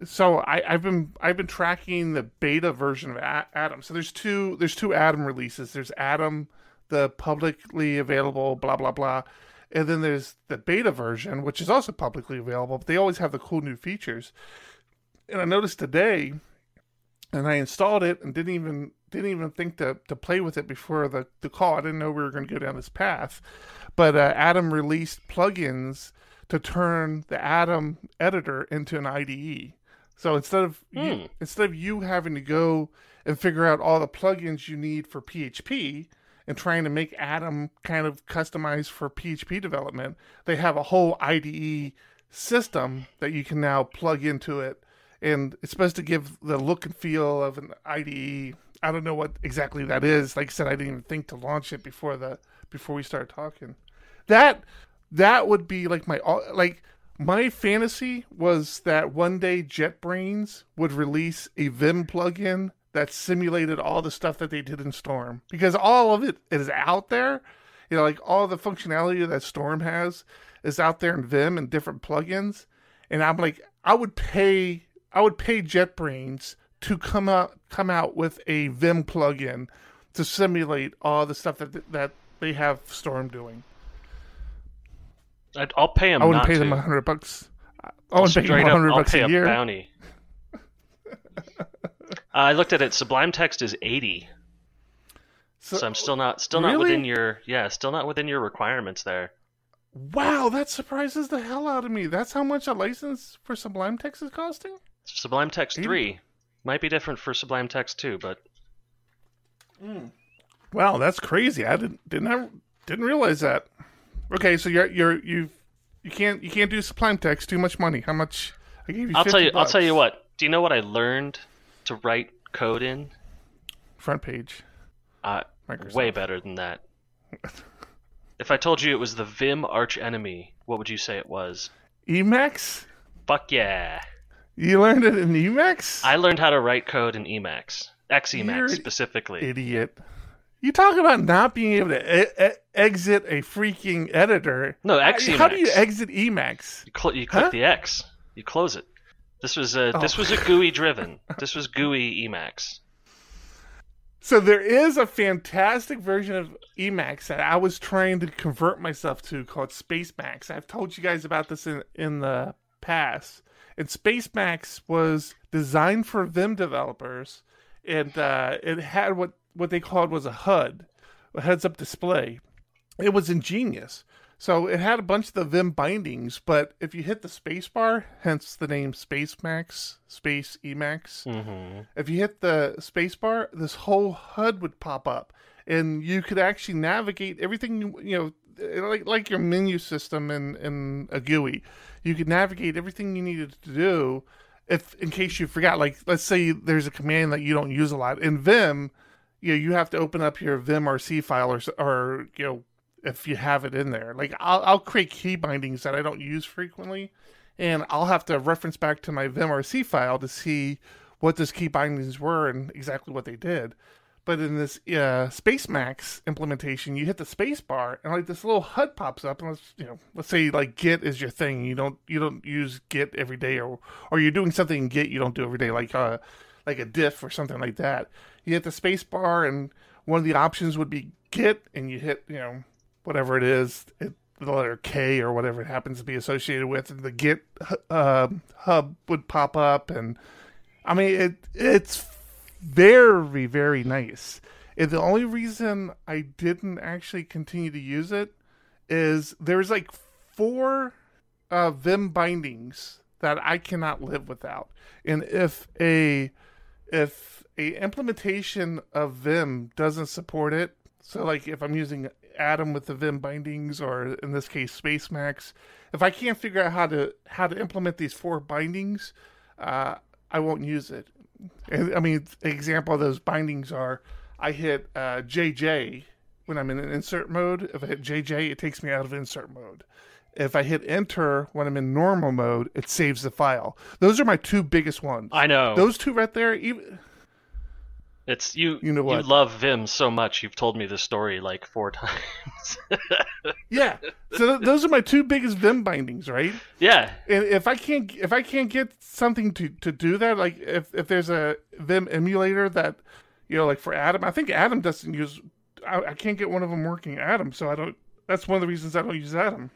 So I, I've been I've been tracking the beta version of A- Atom. So there's two there's two Atom releases. There's Atom, the publicly available blah blah blah, and then there's the beta version, which is also publicly available. But they always have the cool new features. And I noticed today, and I installed it and didn't even didn't even think to to play with it before the the call. I didn't know we were going to go down this path. But uh, Atom released plugins to turn the Atom editor into an IDE. So instead of Hmm. you, instead of you having to go and figure out all the plugins you need for PHP and trying to make Atom kind of customized for PHP development, they have a whole IDE system that you can now plug into it, and it's supposed to give the look and feel of an IDE. I don't know what exactly that is. Like I said, I didn't even think to launch it before the before we started talking. That that would be like my like my fantasy was that one day JetBrains would release a Vim plugin that simulated all the stuff that they did in Storm because all of it is out there. You know, like all the functionality that Storm has is out there in Vim and different plugins. And I'm like, I would pay, I would pay JetBrains to come out, come out with a Vim plugin to simulate all the stuff that that they have Storm doing. I'd, I'll pay him. I wouldn't pay to. them a hundred bucks. I wouldn't pay them a hundred bucks pay a a year. bounty. [LAUGHS] I looked at it. Sublime Text is eighty, So, so I'm still not still not within your yeah still not within your requirements there. wow, that surprises the hell out of me. That's how much a license for Sublime Text is costing. Sublime Text 80? three might be different for Sublime Text two, but Wow, that's crazy. I didn't didn't have, didn't realize that. Okay, so you're you're you you can't you can't do Sublime Text. Too much money. How much? I gave you. I'll tell 50 you I'll tell you what. Do you know what I learned to write code in? Front page. Uh, Microsoft. way better than that. [LAUGHS] if I told you it was the Vim arch enemy, what would you say it was? Emacs. Fuck yeah! You learned it in Emacs. I learned how to write code in Emacs, Xemacs You're specifically. Idiot. You talk about not being able to e- e- exit a freaking editor. No, Xemacs. How do you exit Emacs? You, cl- you click Huh? the X. You close it. This was a this Oh. was a GUI driven. This was GUI Emacs. So there is a fantastic version of Emacs that I was trying to convert myself to called Spacemacs. I've told you guys about this in in the past. And Spacemacs was designed for Vim developers, and uh, it had what what they called was a HUD, a heads-up display. It was ingenious. So it had a bunch of the Vim bindings, but if you hit the spacebar, hence the name Spacemacs, Space Emacs, Mm-hmm. if you hit the spacebar, this whole HUD would pop up, and you could actually navigate everything you you know Uh, like like your menu system in in a GUI. You could navigate everything you needed to do if in case you forgot. Like let's say there's a command that you don't use a lot in Vim. You know, you have to open up your vimrc file or or you know if you have it in there. Like I'll I'll create key bindings that I don't use frequently, and I'll have to reference back to my vimrc file to see what those key bindings were and exactly what they did. But in this uh, Spacemacs implementation, you hit the space bar and like this little HUD pops up, and let's you know, let's say like Git is your thing. You don't you don't use Git every day, or or you're doing something in Git you don't do every day, like uh like a diff or something like that. You hit the space bar, and one of the options would be Git, and you hit you know whatever it is, it, the letter K or whatever it happens to be associated with, and the Git uh, hub would pop up, and I mean it it's very, very nice. And the only reason I didn't actually continue to use it is there's like four uh, Vim bindings that I cannot live without. And if a if a implementation of Vim doesn't support it, so like if I'm using Atom with the Vim bindings, or in this case Spacemacs, if I can't figure out how to how to implement these four bindings, uh, I won't use it. I mean, example of those bindings are I hit uh, JJ when I'm in insert mode. If I hit JJ, it takes me out of insert mode. If I hit enter when I'm in normal mode, it saves the file. Those are my two biggest ones. I know those two right there. Even it's you. You know what? You love Vim so much. You've told me this story like four [LAUGHS] times. yeah. So th- those are my two biggest Vim bindings, right? Yeah. And if I can't, if I can't get something to to do that, like if if there's a Vim emulator that, you know, like for Atom, I think Atom doesn't use. I, I can't get one of them working Atom, so I don't. That's one of the reasons I don't use Atom.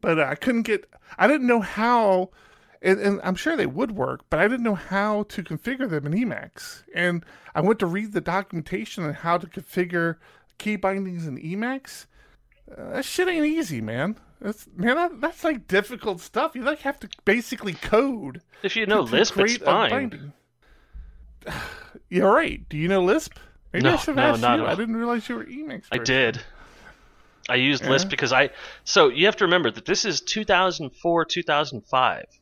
But uh, I couldn't get. I didn't know how and, and, I'm sure they would work, but I didn't know how to configure them in Emacs. And I went to read the documentation on how to configure key bindings in Emacs. Uh, that shit ain't easy, man. That's man, that, that's like difficult stuff. You like have to basically code. If you know to, Lisp, to it's fine. [SIGHS] You're right. Do you know Lisp? Maybe no, I should no, ask not you. I didn't realize you were Emacs. I did. I used Yeah? Lisp because I. So you have to remember that this is 2004, 2005.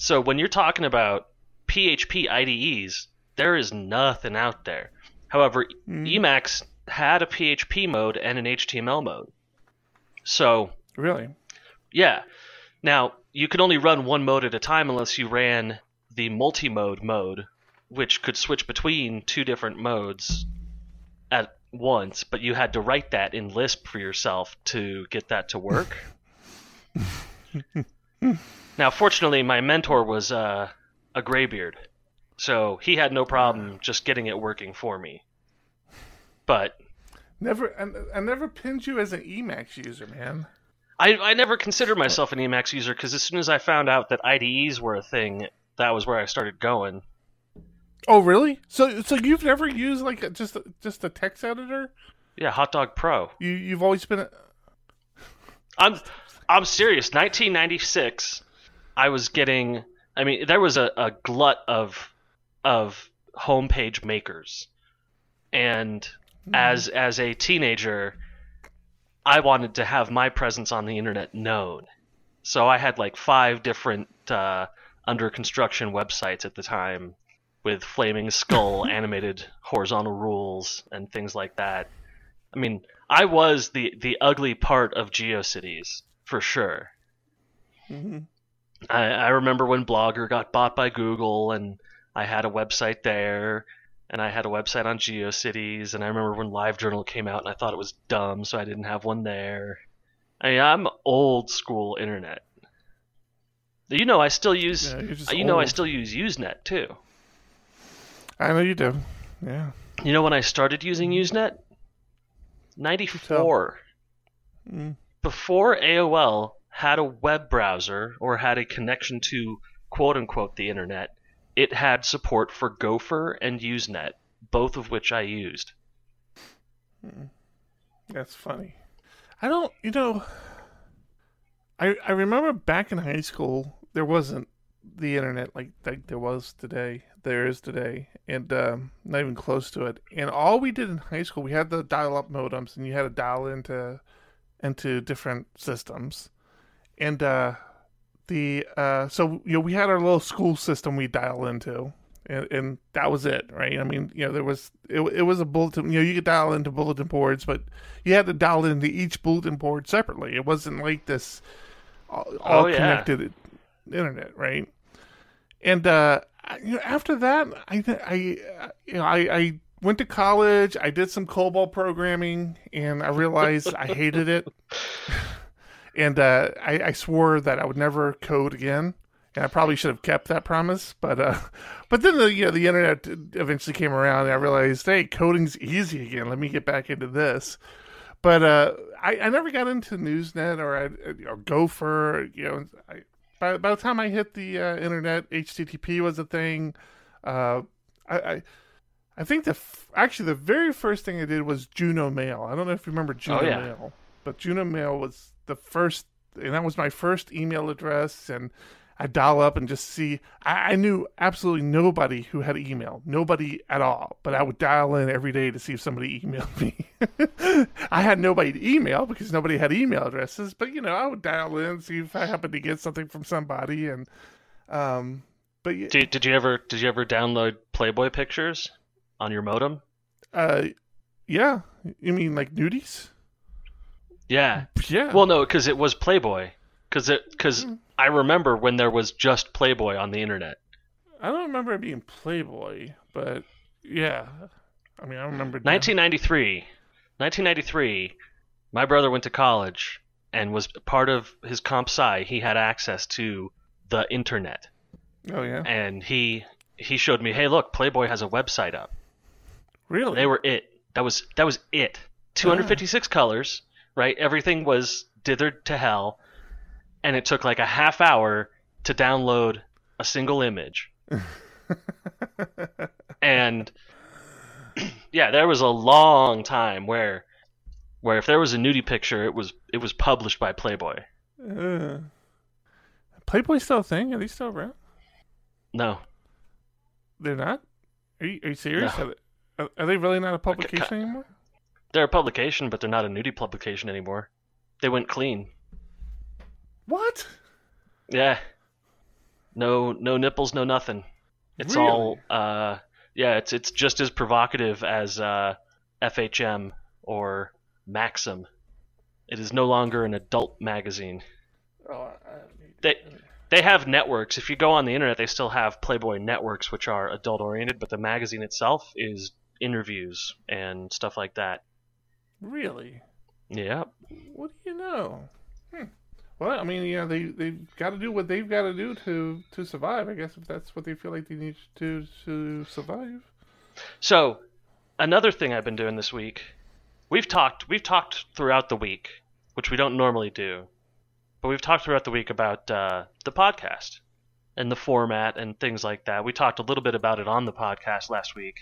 So when you're talking about PHP IDEs, there is nothing out there. However, Mm. Emacs had a PHP mode and an HTML mode. So Really? yeah. Now, you could only run one mode at a time unless you ran the multi-mode mode, which could switch between two different modes at once, but you had to write that in Lisp for yourself to get that to work. [LAUGHS] now, fortunately, my mentor was uh, a graybeard, so he had no problem just getting it working for me. But Never. I, I never pinned you as an Emacs user, man. I, I never considered myself an Emacs user because as soon as I found out that IDEs were a thing, that was where I started going. Oh, really? So, so you've never used like a, just just a text editor? Yeah, Hot Dog Pro. You you've always been. A, I'm I'm serious. 1996, I was getting. I mean, there was a, a glut of of homepage makers, and as as a teenager, I wanted to have my presence on the internet known. So I had like five different uh, under construction websites at the time with flaming skull [LAUGHS] animated horizontal rules and things like that. I mean, I was the the ugly part of GeoCities for sure. Mhm. I, I remember when Blogger got bought by Google, and I had a website there, and I had a website on GeoCities, and I remember when LiveJournal came out, and I thought it was dumb, so I didn't have one there. I mean, I'm old school internet. You know, I still use. Yeah, you know, I still use Usenet too. I know you do. Yeah. You know when I started using Usenet? 94. Mm. Before AOL had a web browser or had a connection to quote unquote the internet, it had support for Gopher and Usenet, both of which I used. That's funny. I don't. You know. I I remember back in high school there wasn't the internet like like there was today, there is today, and um, not even close to it. And all we did in high school, we had the dial-up modems, and you had to dial into into different systems, and uh, the uh, so you know we had our little school system we dial into, and, and that was it, right? I mean, you know, there was it, it was a bulletin. You know, you could dial into bulletin boards, but you had to dial into each bulletin board separately. It wasn't like this all, all Oh, yeah. connected internet, right? And uh, you know, after that, I I you know I, I went to college. I did some COBOL programming, and I realized I hated it. [LAUGHS] And uh, I, I swore that I would never code again. And I probably should have kept that promise, but uh, [LAUGHS] but then the you know the internet eventually came around, and I realized, hey, coding's easy again. Let me get back into this. But uh, I, I never got into Newsnet or I, or Gopher. You know, I, by by the time I hit the uh, internet, HTTP was a thing. Uh, I, I think the f- actually the very first thing I did was Juno Mail. I don't know if you remember Juno Oh, yeah. Mail, but Juno Mail was the first, and that was my first email address. And I dial up and just see. I, I knew absolutely nobody who had email, nobody at all. But I would dial in every day to see if somebody emailed me. [LAUGHS] I had nobody to email because nobody had email addresses. But you know, I would dial in see if I happened to get something from somebody, and um, but y- Did, did you ever did you ever download Playboy pictures on your modem? uh, yeah. You mean like nudies? Yeah. Yeah. Well, no, because it was Playboy. Because it because Hmm. I remember when there was just Playboy on the internet. I don't remember it being Playboy, but yeah. I mean, I remember. 1993. 1993. My brother went to college and was part of his comp sci. He had access to the internet, Oh yeah. and he he showed me, hey, look, Playboy has a website up. Really? They were it. That was that was it. 256 colors, right? Everything was dithered to hell, and it took like a half hour to download a single image. [LAUGHS] and yeah, there was a long time where where if there was a nudie picture, it was it was published by Playboy. Uh, Playboy still a thing? Are they still around? No, They're not. Are you, are you serious? No. Are, they, are- they really not a publication anymore? they're a publication, but they're not a nudie publication anymore. They went clean. What? Yeah. No no nipples, no nothing. It's Really? all uh yeah, it's it's just as provocative as uh FHM or Maxim. It is no longer an adult magazine. Oh, They they have networks. If you go on the internet, they still have Playboy networks which are adult oriented, but the magazine itself is interviews and stuff like that. really? Yeah. What do you know? Hmm. Well, I mean, you know, they they've got to do what they've got to do to to survive. I guess if that's what they feel like they need to to survive. So, another thing I've been doing this week, we've talked we've talked throughout the week, which we don't normally do, but we've talked throughout the week about uh, the podcast and the format and things like that. We talked a little bit about it on the podcast last week.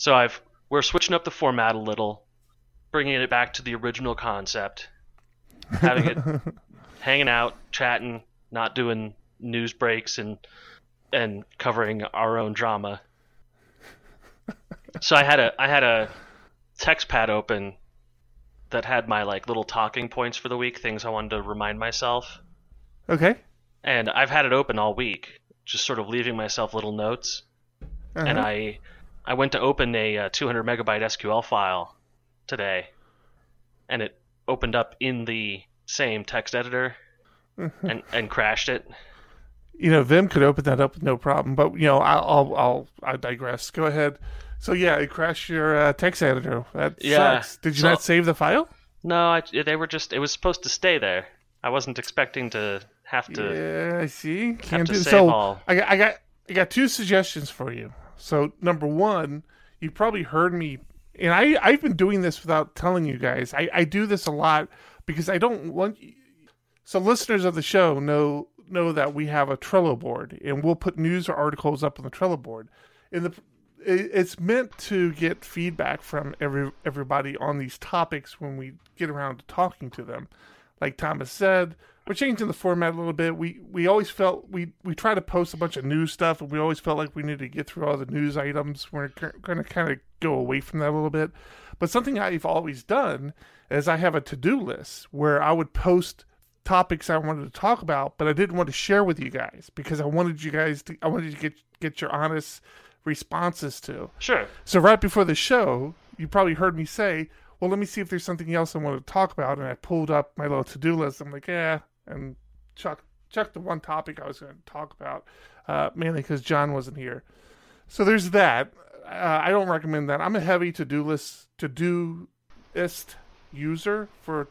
So I've we're switching up the format a little, bringing it back to the original concept, having it [LAUGHS] hanging out, chatting, not doing news breaks and and covering our own drama. So I had a I had a text pad open that had my like little talking points for the week, things I wanted to remind myself. Okay. And I've had it open all week, just sort of leaving myself little notes. And Uh-huh. I I went to open a uh, 200 megabyte SQL file today, and it opened up in the same text editor and and crashed it. you know, Vim could open that up with no problem. But you know, I'll I'll, I'll I digress. Go ahead. So yeah, it crashed your uh, text editor. That Yeah. sucks. Did you So- not save the file? No, I, they were just it was supposed to stay there. I wasn't expecting to have to. Yeah, I see. Can't do save so. all. I got I got I got two suggestions for you. So number one, you probably heard me, and I I've been doing this without telling you guys. I I do this a lot because I don't want. So listeners of the show know know that we have a Trello board, and we'll put news or articles up on the Trello board. And the it's meant to get feedback from every everybody on these topics when we get around to talking to them. Like Thomas said, we're changing the format a little bit. We we always felt we we try to post a bunch of news stuff, and we always felt like we needed to get through all the news items. We're going to kind of go away from that a little bit. But something I've always done is I have a to do list where I would post topics I wanted to talk about, but I didn't want to share with you guys because I wanted you guys to I wanted to get get your honest responses to. Sure. So right before the show, you probably heard me say, "Well, let me see if there's something else I want to talk about," and I pulled up my little to-do list. I'm like, "Yeah," and chuck chuck the one topic I was going to talk about, uh, mainly because John wasn't here. So there's that. Uh, I don't recommend that. I'm a heavy to-do list to-do list user for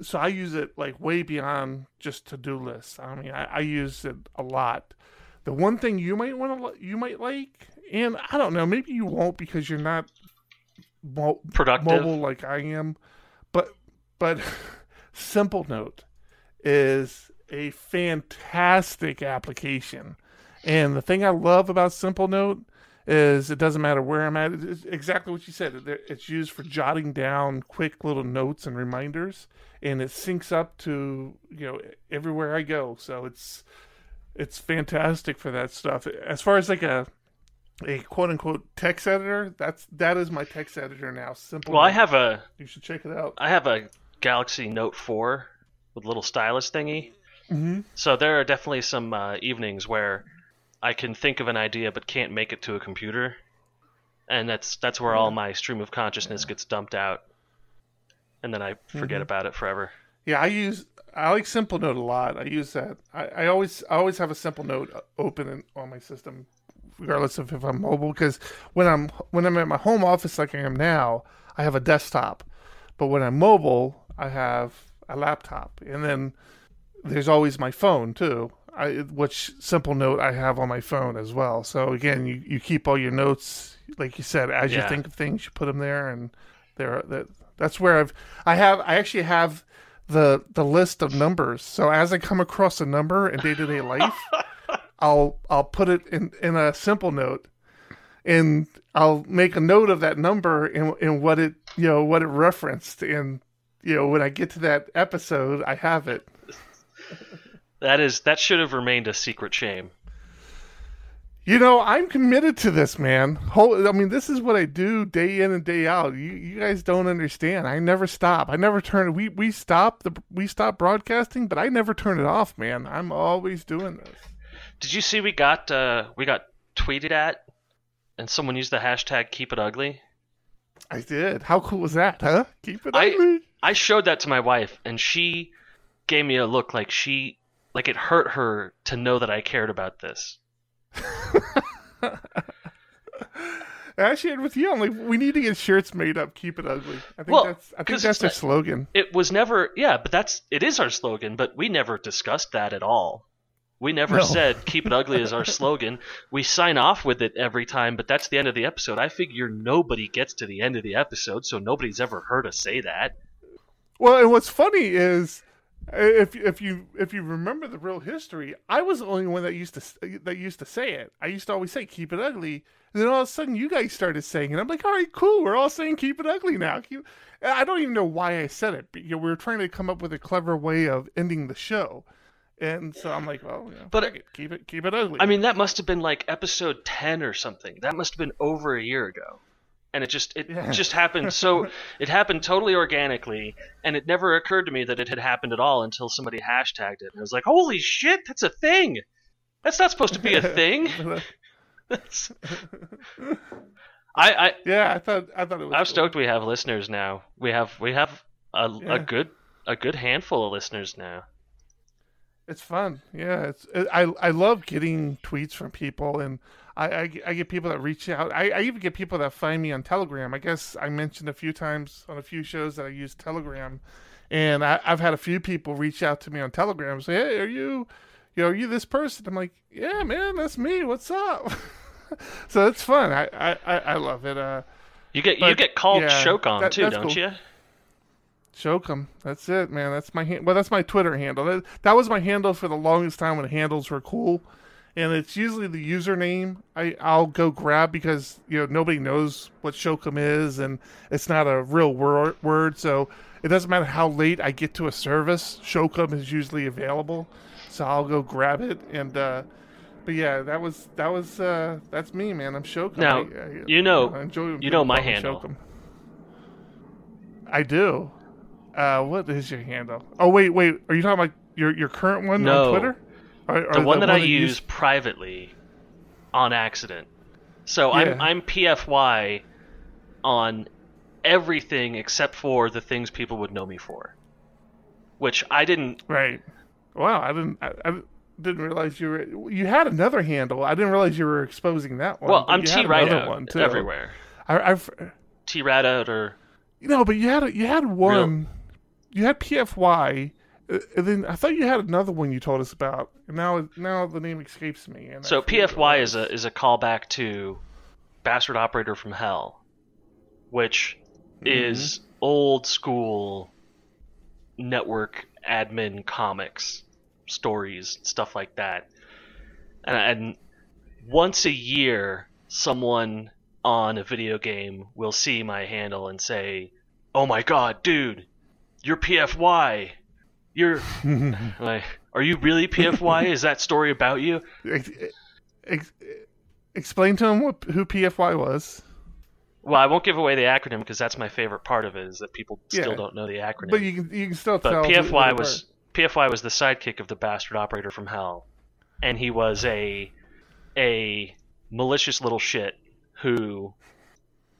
so I use it like way beyond just to-do lists. I mean, I, I use it a lot. The one thing you might want to you might like, and I don't know, maybe you won't because you're not mo- Productive. mobile like I am, but but [LAUGHS] Simple Note is a fantastic application. And the thing I love about Simple Note is it doesn't matter where I'm at. It's exactly what you said. It's used for jotting down quick little notes and reminders, and it syncs up to you know everywhere I go. So it's it's fantastic for that stuff. As far as like a a quote unquote text editor, that's that is my text editor now. Simple. Well, I have a You should check it out. I have a Galaxy Note 4 with a little stylus thingy. Mm-hmm. So there are definitely some uh, evenings where I can think of an idea but can't make it to a computer, and that's that's where all my stream of consciousness gets dumped out, and then I forget Mhm. about it forever. Yeah, I use I like Simple Note a lot. I use that. I, I always I always have a Simple Note open in, on my system, regardless of if I'm mobile. Because when I'm when I'm at my home office like I am now, I have a desktop, but when I'm mobile, I have a laptop, and then there's always my phone too. I, which Simple Note I have on my phone as well. So again, you, you keep all your notes, like you said, as you think of things, you put them there, and there that that's where I've I have I actually have the the list of numbers. So as I come across a number in day to day life, I'll I'll put it in in a simple note, and I'll make a note of that number and and what it you know what it referenced, and you know when I get to that episode, I have it. [LAUGHS] That is that should have remained a secret shame. You know, I'm committed to this, man. Whole, I mean, this is what I do day in and day out. You, you guys don't understand. I never stop. I never turn. We we stop the we stop broadcasting, but I never turn it off, man. I'm always doing this. Did you see we got uh, we got tweeted at, and someone used the hashtag Keep It Ugly? I did. How cool was that, huh? Keep it I- ugly. I showed that to my wife, and she gave me a look like she like it hurt her to know that I cared about this. [LAUGHS] I shared with you. I'm like, we need to get shirts made up. Keep it ugly. I think Well, that's. I think that's their slogan. It was never yeah, but that's it is our slogan, but we never discussed that at all. We never No. said keep it ugly is our slogan. We sign off with it every time, but that's the end of the episode. I figure nobody gets to the end of the episode, so nobody's ever heard us say that. Well, and what's funny is if if you if you remember the real history, I was the only one that used to that used to say it. I used to always say "keep it ugly," and then all of a sudden you guys started saying it. I'm like, all right, cool. We're all saying "keep it ugly" now. Keep... I don't even know why I said it. But, you know, we were trying to come up with a clever way of ending the show, and so I'm like, well, you know, But- it. keep it keep it ugly. I mean, that must have been like episode 10 or something. That must have been over a year ago. And it just it Yeah. just happened so [LAUGHS] it happened totally organically and it never occurred to me that it had happened at all until somebody hashtagged it. And I was like, "Holy shit, that's a thing." That's not supposed to be a [LAUGHS] thing. [LAUGHS] That's- I, I yeah, I thought I thought it was. I'm cool. stoked we have listeners now. We have we have a, Yeah. a good a good handful of listeners now. It's fun. Yeah, it's it, I I love getting tweets from people, and I, I, I get people that reach out. I, I even get people that find me on Telegram. I guess I mentioned a few times on a few shows that I use Telegram, and I, I've had a few people reach out to me on Telegram and say, "Hey, are you, you know, are you this person?" I'm like, "Yeah, man, that's me. What's up?" [LAUGHS] so it's fun. I I, I love it. Uh, You get you get called yeah, Shokum that- too, don't cool. you? Shokum. That's it, man. That's my hand. Well, that's my Twitter handle. That, that was my handle for the longest time when handles were cool, and it's usually the username I I'll go grab because you know nobody knows what Shokum is, and it's not a real word. Word, so it doesn't matter how late I get to a service, Shokum is usually available, so I'll go grab it. And uh, but yeah, that was that was uh, that's me, man. I'm Shokum. Now, I, I, you know- I enjoy you know my handle. Shokum. I do. Uh, what is your handle? Oh wait, wait. Are you talking about your your current one No. on Twitter? Or, or the one that I you use privately on accident. So I'm I'm PFY on everything except for the things people would know me for. Which I didn't Right. Wow, I didn't. I, I didn't realize you were. You had another handle. I didn't realize you were exposing that one. well, I'm you T one too. everywhere. I, I've, T rat out or you know, but you had a, you had one. You had PFY, uh, and then I thought you had another one you told us about. And now, now the name escapes me. And so forget what it PFY is a is a callback to Bastard Operator from Hell, which Mm-hmm. is old school network admin comics stories, stuff like that. And, and once a year, someone on a video game will see my handle and say, "Oh my god, dude, you're PFY. You're [LAUGHS] like, are you really PFY? Is that story about you?" Ex- ex- explain to him what, who PFY was. Well, I won't give away the acronym because that's my favorite part of it is that people still Yeah. don't know the acronym. But you can you can still But tell. PFY was PFY was the sidekick of the bastard operator from hell, and he was a a malicious little shit who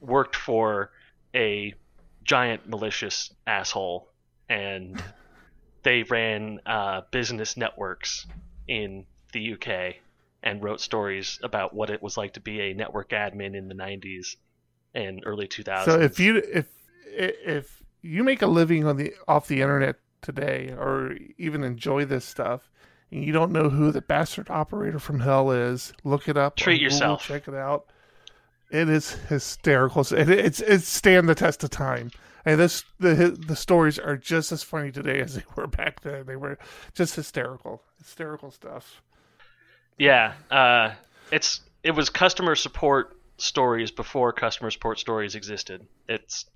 worked for a giant malicious asshole, and they ran uh, business networks in the UK and wrote stories about what it was like to be a network admin in the 90s and early 2000s. So if you if if you make a living on the off the internet today, or even enjoy this stuff, and you don't know who the bastard operator from hell is, look it up. Treat on Google, yourself. check it out. It is hysterical. It, it's it's stand the test of time. And this the the stories are just as funny today as they were back then. They were just hysterical, hysterical stuff. Yeah, uh, it's it was customer support stories before customer support stories existed. It's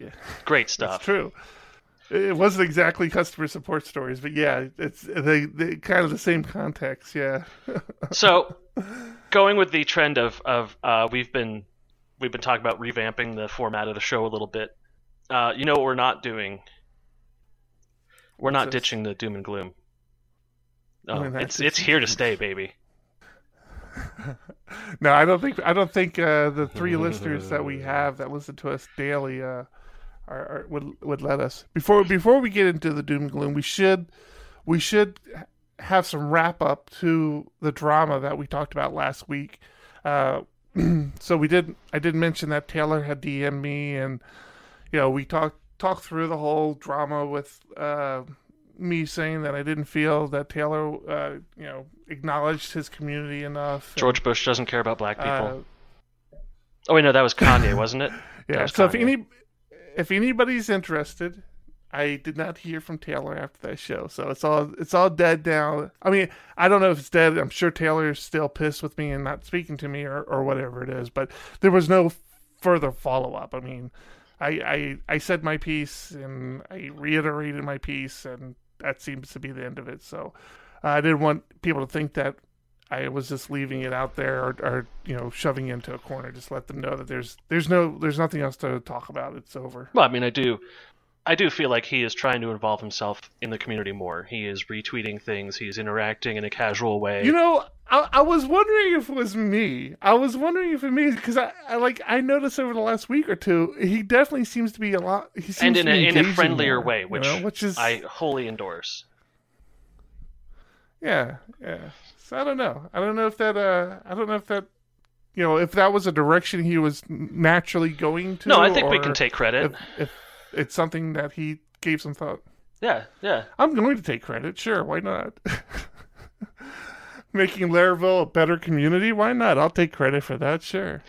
Yeah. great stuff. true. It wasn't exactly customer support stories, but yeah, it's they, they kind of the same context. Yeah. [LAUGHS] So, going with the trend of of uh, we've been we've been talking about revamping the format of the show a little bit. Uh, you know what we're not doing? We're What's not this? ditching the doom and gloom. Oh, We're it's it's here to stay, baby. [LAUGHS] No, I don't think I don't think uh, the three [LAUGHS] listeners that we have that listen to us daily uh, are, are would would let us. Before before we get into the doom and gloom, we should we should have some wrap up to the drama that we talked about last week. Uh, [CLEARS THROAT] so we did I did mention that Taylor had DM'd me and you know we talked talked through the whole drama with uh, me saying that I didn't feel that Taylor uh, you know acknowledged his community enough. and, George Bush doesn't care about black people. uh, oh wait, no, that was Kanye, wasn't it? [LAUGHS] Yeah. So if any if anybody's interested, I did not hear from Taylor after that show, so it's all it's all dead now. I mean, I don't know if it's dead. I'm sure Taylor is still pissed with me and not speaking to me or, or whatever it is, but there was no further follow up. I mean, I, I I said my piece and I reiterated my piece, and that seems to be the end of it. So uh, I didn't want people to think that I was just leaving it out there or, or you know shoving into a corner. Just let them know that there's there's no there's nothing else to talk about. It's over. Well, I mean, I do, I do feel like he is trying to involve himself in the community more. He is retweeting things. He's interacting in a casual way. You know, I, I was wondering if it was me. I was wondering if it me because I, I like I noticed over the last week or two he definitely seems to be a lot. He seems and in to a, be in a friendlier more, way, you which, know, which is I wholly endorse. Yeah, yeah. So I don't know. I don't know if that. Uh, I don't know if that. You know, if that was a direction he was naturally going to. No, I think we can take credit. If, if it's something that he gave some thought. Yeah, yeah. I'm going to take credit. Sure, why not? [LAUGHS] Making Laravel a better community, why not? I'll take credit for that. Sure.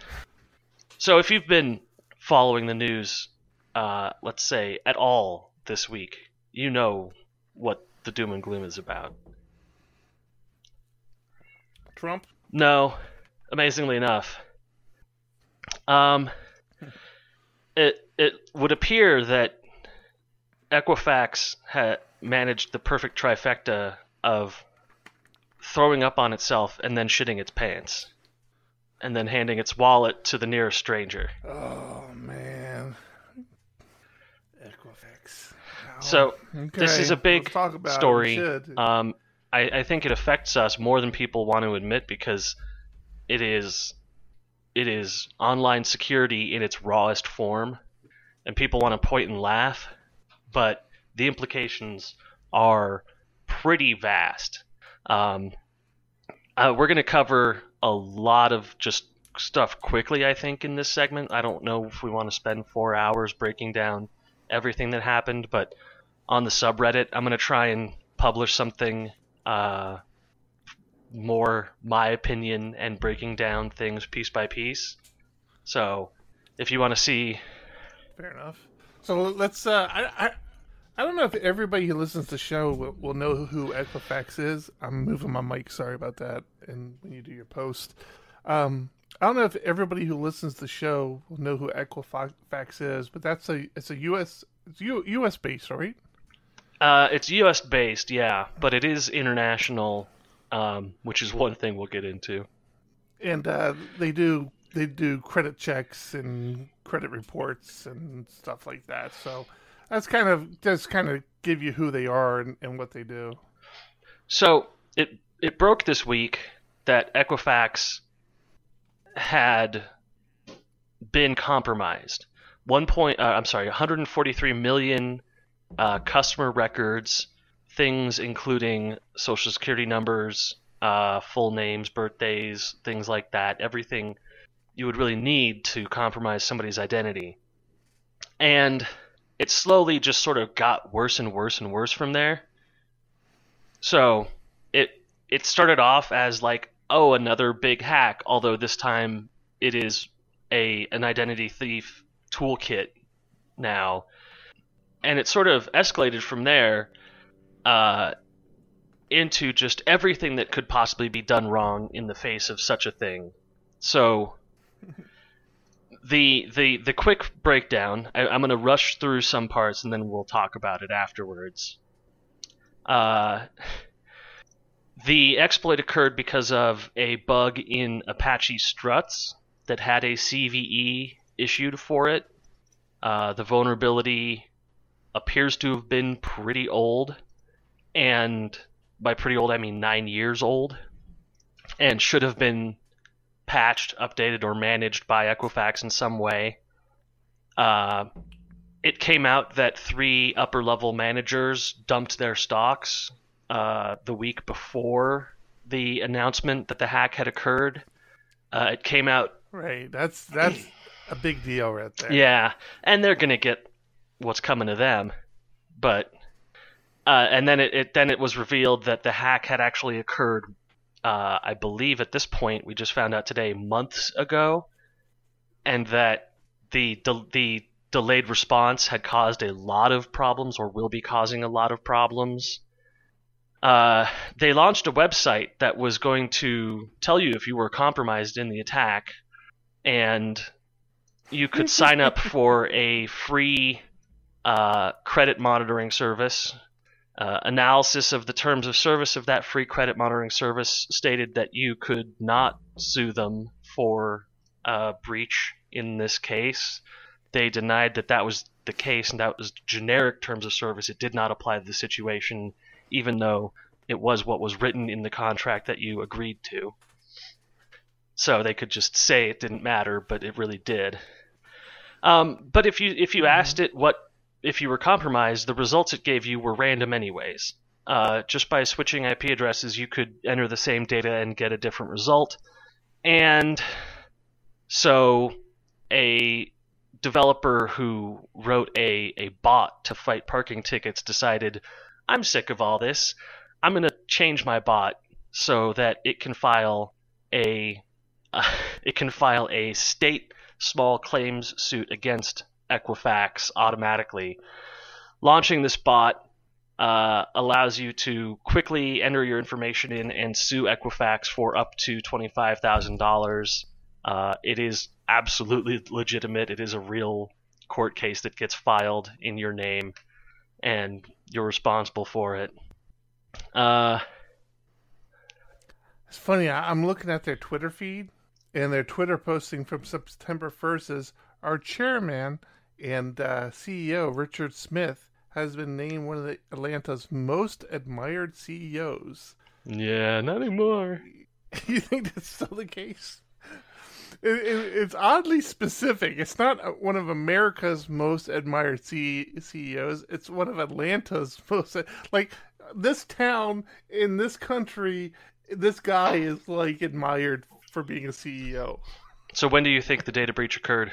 So if you've been following the news, uh, let's say at all this week, you know what the doom and gloom is about. Trump. No, amazingly enough. Um, it it would appear that Equifax had managed the perfect trifecta of throwing up on itself and then shitting its pants, and then handing its wallet to the nearest stranger. Oh man, Equifax. So this is a big story. Um, I, I think it affects us more than people want to admit because it is it is online security in its rawest form, and people want to point and laugh, but the implications are pretty vast. Um, uh, we're going to cover a lot of just stuff quickly, I think, in this segment. I don't know if we want to spend four hours breaking down everything that happened, but on the subreddit, I'm going to try and publish something uh, more my opinion and breaking down things piece by piece. So, if you want to see, Fair enough. So let's. Uh, I, I I don't know if everybody who listens to the show will, will know who Equifax is. I'm moving my mic. Sorry about that. And when you do your post, um, I don't know if everybody who listens to the show will know who Equifax is, but that's a it's a U.S. It's U, U.S. based, right? uh, it's U.S. based, yeah, but it is international, um, which is one thing we'll get into. And uh, they do they do credit checks and credit reports and stuff like that. So that's kind of just kind of give you who they are and, and what they do. So it it broke this week that Equifax had been compromised. One point, uh, I'm sorry, 143 million uh, customer records, things including social security numbers, uh, full names, birthdays, things like that. Everything you would really need to compromise somebody's identity. And it slowly just sort of got worse and worse and worse from there. So it it started off as like oh another big hack, although this time it is a an identity thief toolkit now, and it sort of escalated from there uh, into just everything that could possibly be done wrong in the face of such a thing. So the the the quick breakdown. I, I'm going to rush through some parts and then we'll talk about it afterwards. Uh, the exploit occurred because of a bug in Apache Struts that had a CVE issued for it. Uh, the vulnerability appears to have been pretty old, and by pretty old I mean nine years old, and should have been patched, updated, or managed by Equifax in some way. Uh, it came out that three upper level managers dumped their stocks uh, the week before the announcement that the hack had occurred. Uh, it came out, Right. That's that's a big deal right there. yeah, and they're gonna get what's coming to them, but uh, and then it, it then it was revealed that the hack had actually occurred. Uh, I believe at this point we just found out today months ago, and that the the, the delayed response had caused a lot of problems or will be causing a lot of problems. Uh, they launched a website that was going to tell you if you were compromised in the attack, and you could sign up [LAUGHS] for a free uh, credit monitoring service. Uh, analysis of the terms of service of that free credit monitoring service stated that you could not sue them for breach in this case. They denied that that was the case and that was generic terms of service. It did not apply to the situation, even though it was what was written in the contract that you agreed to. So they could just say it didn't matter, but it really did. Um, but if you if you asked it what if you were compromised, the results it gave you were random anyways. Uh, just by switching IP addresses, you could enter the same data and get a different result. And so, a developer who wrote a, a bot to fight parking tickets decided, I'm sick of all this. I'm going to change my bot so that it can file a uh, [LAUGHS] it can file a state small claims suit against Equifax automatically. Launching this bot uh, allows you to quickly enter your information in and sue Equifax for up to twenty-five thousand uh, dollars. It is absolutely legitimate. It is a real court case that gets filed in your name. and you're responsible for it. Uh, It's funny. I'm looking at their Twitter feed, and their Twitter posting from September 1st is our chairman and uh, CEO Richard Smith has been named one of the Atlanta's most admired CEOs. yeah, not anymore. [LAUGHS] you think that's still the case? It, it, it's oddly specific. It's not one of America's most admired C- CEOs. It's one of Atlanta's [LAUGHS] most like this town in this country. This guy is like admired for being a CEO. So when do you think the data breach occurred?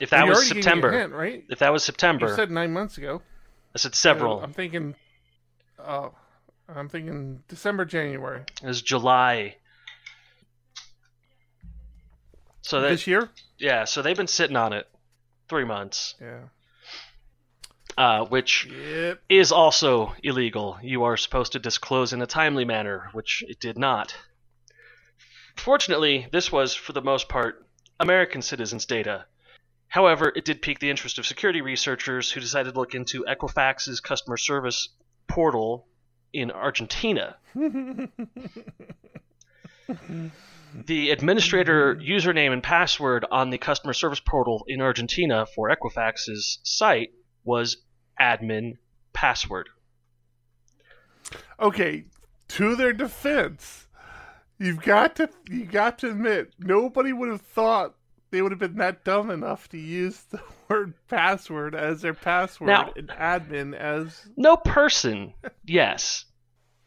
If that was already gave me a September, hint, right? if that was September, You said nine months ago. I said several. So I'm thinking. Oh, I'm thinking December, January It was July. So that this year. yeah, so they've been sitting on it three months, Yeah. uh, which Yep. is also illegal. You are supposed to disclose in a timely manner, which it did not. Fortunately, this was, for the most part, American citizens' data. However, it did pique the interest of security researchers who decided to look into Equifax's customer service portal in Argentina. [LAUGHS] the administrator username and password on the customer service portal in Argentina for Equifax's site was admin password. okay, to their defense, you've got to you got to admit nobody would have thought they would have been that dumb enough to use the [LAUGHS] word password as their password Now- and admin as No person, yes,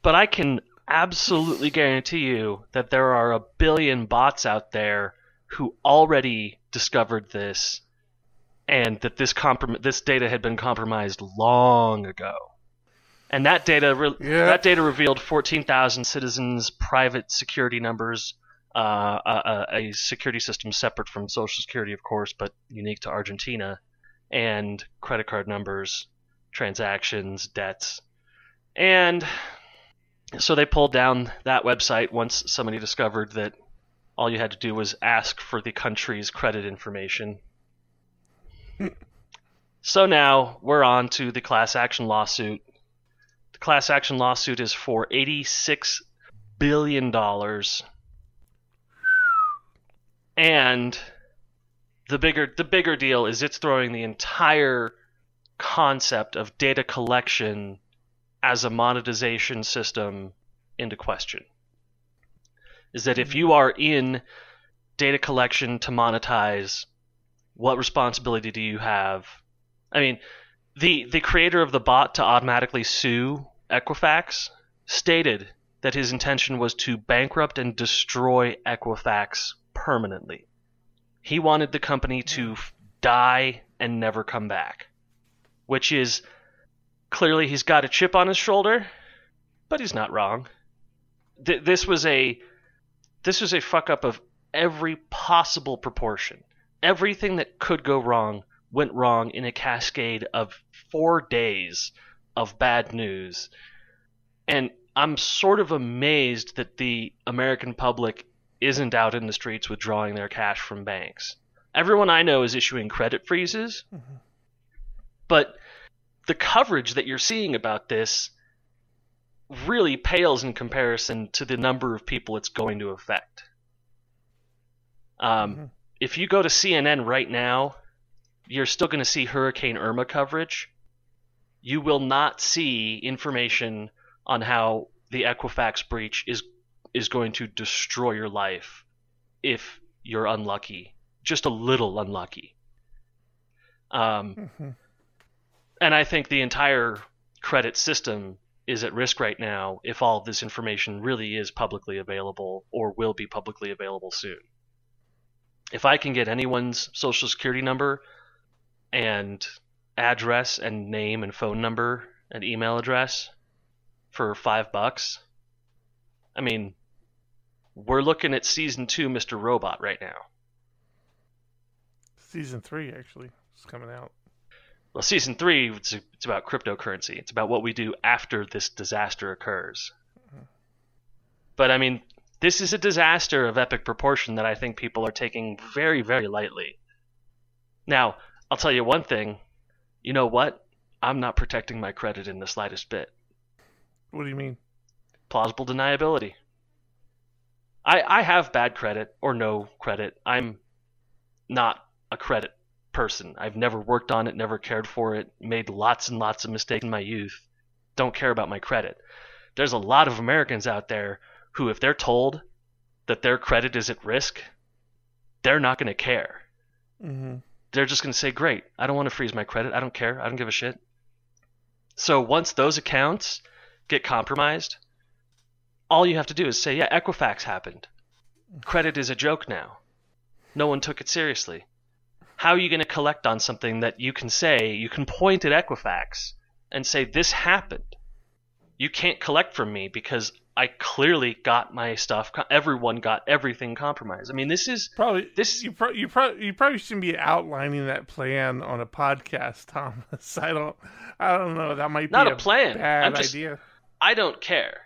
but I can absolutely guarantee you that there are a billion bots out there who already discovered this and that this comprom- this data had been compromised long ago. And that data re- Yeah. that data revealed 14,000 citizens' private security numbers, uh, a, a, a security system separate from Social Security, of course, but unique to Argentina, and credit card numbers, transactions, debts. And so they pulled down that website once somebody discovered that all you had to do was ask for the country's credit information. so now we're on to the class action lawsuit. The class action lawsuit is for $86 billion. And the bigger the bigger deal is it's throwing the entire concept of data collection as a monetization system into question. Is that if mm-hmm. you are in data collection to monetize, what responsibility do you have? I mean, the the creator of the bot to automatically sue Equifax stated that his intention was to bankrupt and destroy Equifax permanently. He wanted the company to f- die and never come back, which is clearly he's got a chip on his shoulder, but he's not wrong. Th- this was a this was a fuck up of every possible proportion. Everything that could go wrong went wrong in a cascade of 4 days of bad news. And I'm sort of amazed that the American public isn't out in the streets withdrawing their cash from banks. Everyone I know is issuing credit freezes, but the coverage that you're seeing about this really pales in comparison to the number of people it's going to affect. Um, Mhm. If you go to CNN right now, you're still going to see Hurricane Irma coverage. You will not see information on how the Equifax breach is is going to destroy your life if you're unlucky, just a little unlucky. Um, Mhm. and I think the entire credit system is at risk right now if all of this information really is publicly available or will be publicly available soon. If I can get anyone's social security number and address and name and phone number and email address for five bucks, I mean, we're looking at season two Mr. Robot right now. Season three actually is coming out. Well, season three, it's, it's about cryptocurrency. It's about what we do after this disaster occurs. Mm-hmm. But I mean, this is a disaster of epic proportion that I think people are taking very, very lightly. Now, I'll tell you one thing. You know what? I'm not protecting my credit in the slightest bit. What do you mean? Plausible deniability. I I have bad credit or no credit. I'm not a credit person. I've never worked on it, never cared for it, made lots and lots of mistakes in my youth. Don't care about my credit. There's a lot of Americans out there who, if they're told that their credit is at risk, they're not going to care. Mm-hmm. They're just going to say, Great, I don't want to freeze my credit. I don't care. I don't give a shit. So once those accounts get compromised, all you have to do is say, Yeah, Equifax happened. Credit is a joke now. No one took it seriously. How are you going to collect on something that you can say, you can point at Equifax and say, This happened? You can't collect from me because I clearly got my stuff. Everyone got everything compromised. I mean, this is Probably this. Is you. Pro- you probably you probably shouldn't be outlining that plan on a podcast, Thomas. [LAUGHS] I don't. I don't know. That might Not be a plan. Bad just- idea. I don't care.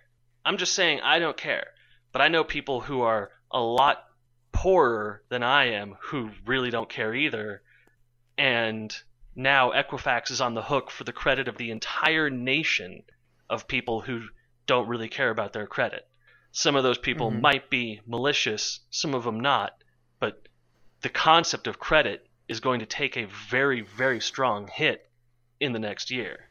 I'm just saying I don't care. But I know people who are a lot poorer than I am who really don't care either. And now Equifax is on the hook for the credit of the entire nation of people who don't really care about their credit. Some of those people Mhm. might be malicious, some of them not, but the concept of credit is going to take a very, very strong hit in the next year.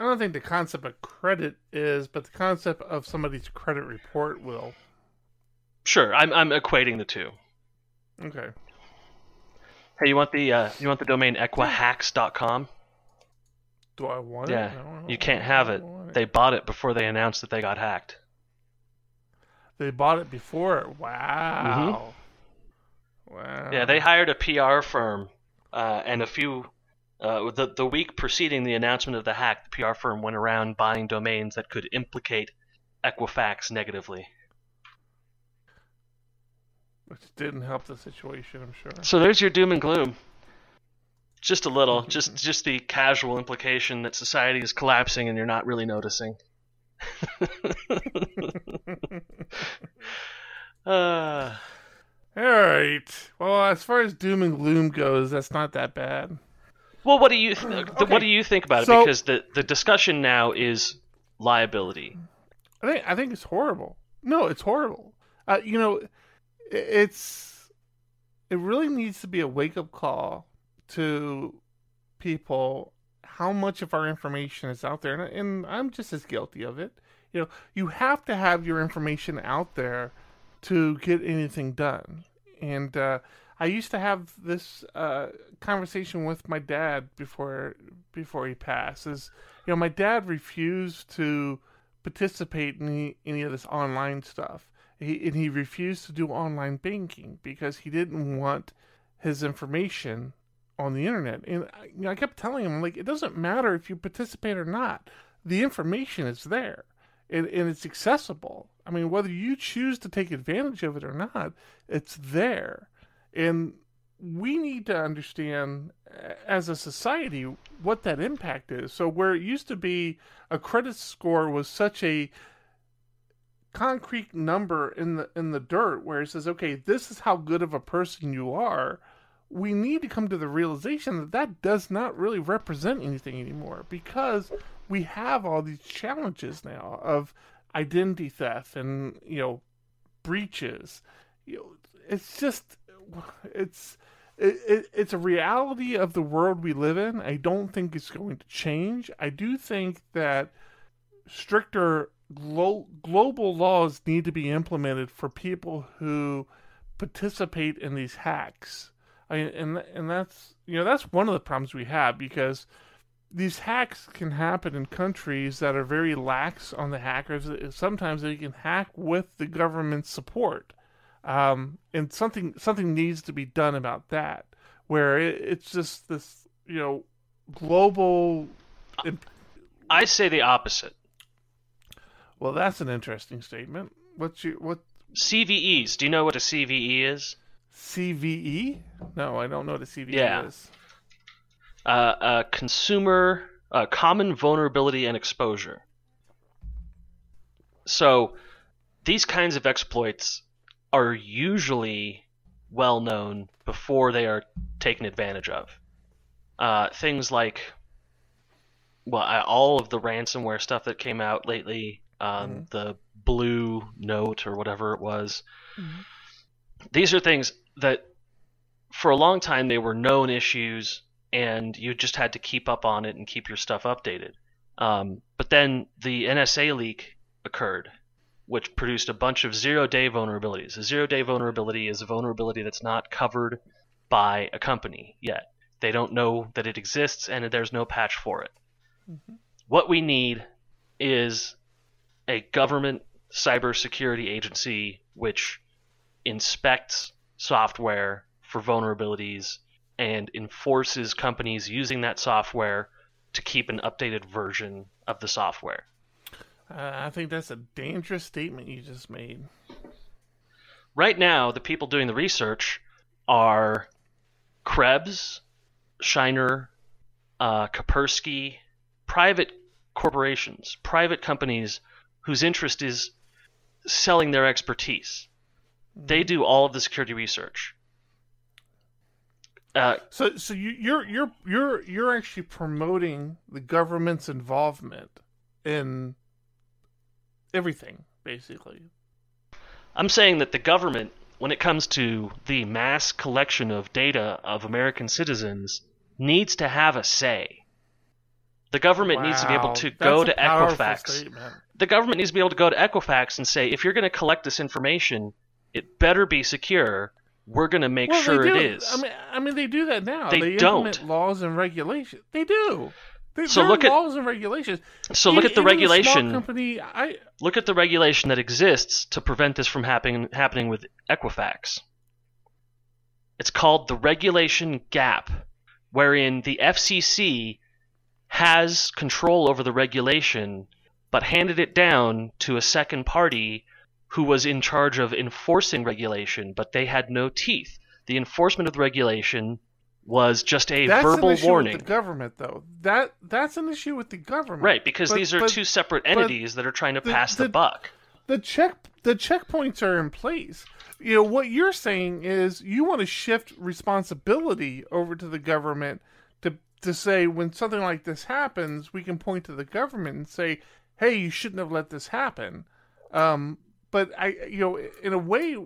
I don't think the concept of credit is, but the concept of somebody's credit report will. Sure, I'm I'm equating the two. Okay. Hey, you want the uh, you want the domain equihacks.com? Do I want Yeah, it? No, you can't have I it. They bought it before they announced that they got hacked. They bought it before. Wow. Wow. Mm-hmm. Yeah, they hired a PR firm, uh, and a few uh, the the week preceding the announcement of the hack, the PR firm went around buying domains that could implicate Equifax negatively. Which didn't help the situation, I'm sure. So there's your doom and gloom. Just a little, [LAUGHS] just just the casual implication that society is collapsing and you're not really noticing. [LAUGHS] uh, All right. Well, as far as doom and gloom goes, that's not that bad. Well, what do you th- Okay. what do you think about it? So- because the the discussion now is liability. I think I think it's horrible. No, it's horrible. Uh, you know, it's it really needs to be a wake up call to people how much of our information is out there, and, and I'm just as guilty of it. You know, you have to have your information out there to get anything done. And uh, I used to have this uh, conversation with my dad before before he passed. Is you know, my dad refused to participate in any, any of this online stuff. He, and he refused to do online banking because he didn't want his information on the internet. And I- you know, I kept telling him like it doesn't matter if you participate or not. The information is there, and, and it's accessible. I mean, whether you choose to take advantage of it or not, it's there. And we need to understand as a society what that impact is. So where it used to be a credit score was such a concrete number in the in the dirt where it says okay this is how good of a person you are we need to come to the realization that that does not really represent anything anymore because we have all these challenges now of identity theft and you know breaches. You know, it's just it's it, it, it's a reality of the world we live in. I don't think it's going to change. I do think that stricter glo- global laws need to be implemented for people who participate in these hacks. I, and and that's you know that's one of the problems we have because these hacks can happen in countries that are very lax on the hackers. Sometimes they can hack with the government's support, um, and something something needs to be done about that. Where it, it's just this you know global. I say the opposite. Well, that's an interesting statement. What's your what CVEs. Do you know what a CVE is? CVE? No, I don't know what a CVE Yeah. is. Uh, uh, consumer uh, common vulnerability and exposure. So these kinds of exploits are usually well known before they are taken advantage of. Uh, things like well, I, all of the ransomware stuff that came out lately, um, Mhm. the Blue Note or whatever it was. Mhm. These are things that, for a long time, they were known issues, and you just had to keep up on it and keep your stuff updated. Um, but then the NSA leak occurred, which produced a bunch of zero-day vulnerabilities. A zero-day vulnerability is a vulnerability that's not covered by a company yet. They don't know that it exists, and there's no patch for it. Mhm. What we need is a government cybersecurity agency which inspects software for vulnerabilities and enforces companies using that software to keep an updated version of the software. Uh, I think that's a dangerous statement you just made. Right now, the people doing the research are Krebs, Schneier, uh, Kaspersky, private corporations, private companies whose interest is selling their expertise. They do all of the security research. Uh, So, so you, you're you're you're you're actually promoting the government's involvement in everything, basically. I'm saying that the government, when it comes to the mass collection of data of American citizens, needs to have a say. The government needs to be able to go to Equifax. statement. The government needs to be able to go to Equifax and say, if you're going to collect this information, it better be secure. We're going to make Well, sure they it is. I mean, I mean, they do that now. They implement don't. laws and regulations. They do. They, So look at- laws and regulations. so look Even- at the regulation. company, I Look at the regulation that exists to prevent this from happening happening with Equifax. It's called the regulation gap, wherein the FCC has control over the regulation, but handed it down to a second party who was in charge of enforcing regulation, but they had no teeth. The enforcement of the regulation was just a that's verbal an issue warning. with the government, though. That that's an issue with the government, Right, because But- these are but two separate entities that are trying to the- pass the the- buck. the check the checkpoints are in place. You know what you're saying is you want to shift responsibility over to the government to to say when something like this happens, we can point to the government and say, "Hey, you shouldn't have let this happen." Um, but I, you know, in a way,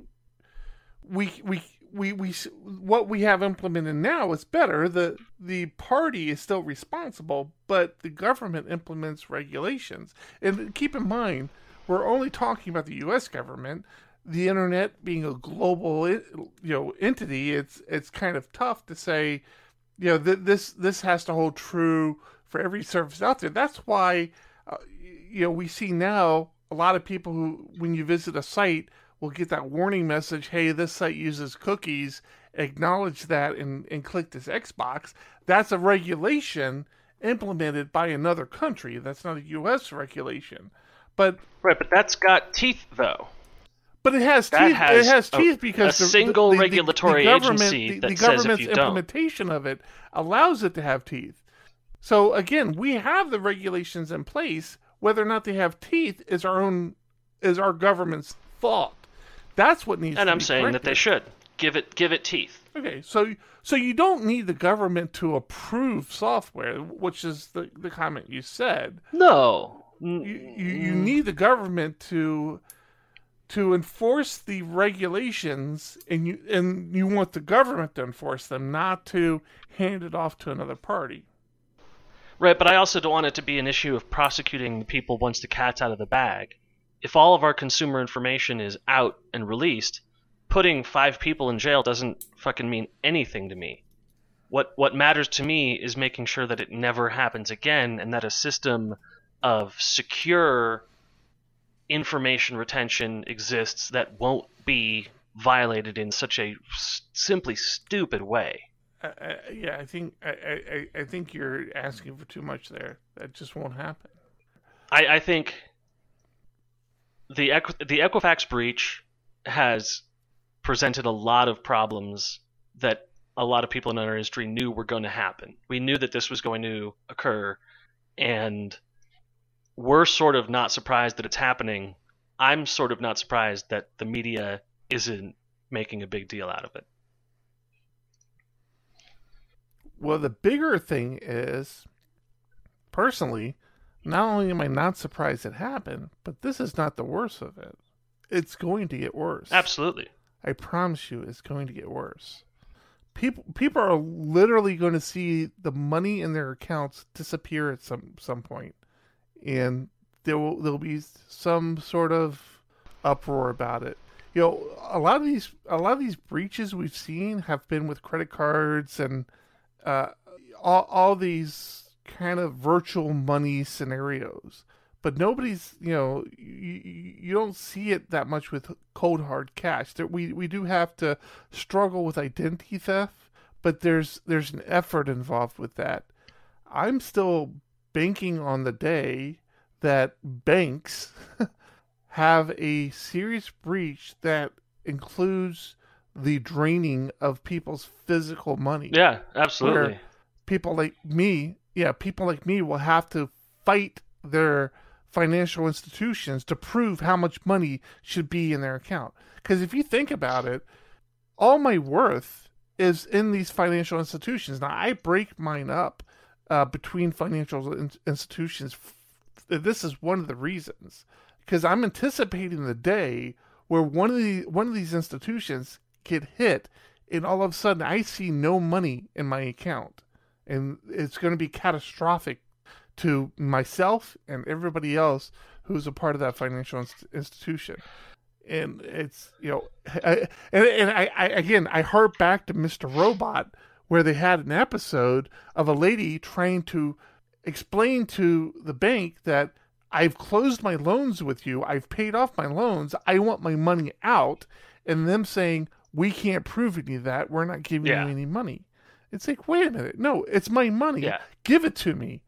we we. We, we what we have implemented now is better. The the party is still responsible, but the government implements regulations. And keep in mind, we're only talking about the U.S. government. The internet being a global, you know, entity, it's it's kind of tough to say, you know, th- this this has to hold true for every service out there. That's why, uh, you know, we see now a lot of people who, when you visit a site, will get that warning message, "Hey, this site uses cookies." Acknowledge that and and click this Xbox. That's a regulation implemented by another country. That's not a U.S. regulation. But Right, but that's got teeth, though. but it has That teeth. has it has a- teeth because a the- single the, the, regulatory the government, agency the, that the says if government's you don't. implementation of it allows it to have teeth. So again, we have the regulations in place. Whether or not they have teeth is our own is our government's fault. That's what needs. And I'm saying that they should give it give it teeth. Okay, so so you don't need the government to approve software, which is the the comment you said. No. You you, you need the government to to enforce the regulations, and you and you want the government to enforce them, not to hand it off to another party. Right, but I also don't want it to be an issue of prosecuting the people once the cat's out of the bag. If all of our consumer information is out and released, putting five people in jail doesn't fucking mean anything to me. What what matters to me is making sure that it never happens again and that a system of secure information retention exists that won't be violated in such a simply stupid way. I, yeah, I think I, I, I- think you're asking for too much there. That just won't happen. I, I think the the Equifax breach has presented a lot of problems that a lot of people in our industry knew were going to happen. We knew that this was going to occur, and we're sort of not surprised that it's happening. I'm sort of not surprised that the media isn't making a big deal out of it. Well, the bigger thing is personally, not only am I not surprised it happened, but this is not the worst of it. It's going to get worse. Absolutely. I promise you, it's going to get worse. People people are literally going to see the money in their accounts disappear at some some point, and there will there'll be some sort of uproar about it. You know, a lot of these a lot of these breaches we've seen have been with credit cards and uh, all all these kind of virtual money scenarios. But nobody's you know you, you don't see it that much with cold hard cash. There, we we do have to struggle with identity theft but there's there's an effort involved with that. I'm still banking on the day that banks [LAUGHS] have a serious breach that includes the draining of people's physical money Yeah, absolutely. people like me yeah people like me will have to fight their financial institutions to prove how much money should be in their account. Because if you think about it, all my worth is in these financial institutions. Now, I break mine up uh, between financial in- institutions. This is one of the reasons. Because I'm anticipating the day where one of the one of these institutions get hit, and all of a sudden I see no money in my account, and it's going to be catastrophic to myself and everybody else who's a part of that financial inst- institution. And it's you know, I, and and I, I again I harp back to Mr. Robot where they had an episode of a lady trying to explain to the bank that I've closed my loans with you, I've paid off my loans, I want my money out, and them saying we can't prove any of that, we're not giving Yeah. you any money. It's like, wait a minute, no, it's my money. Yeah. Give it to me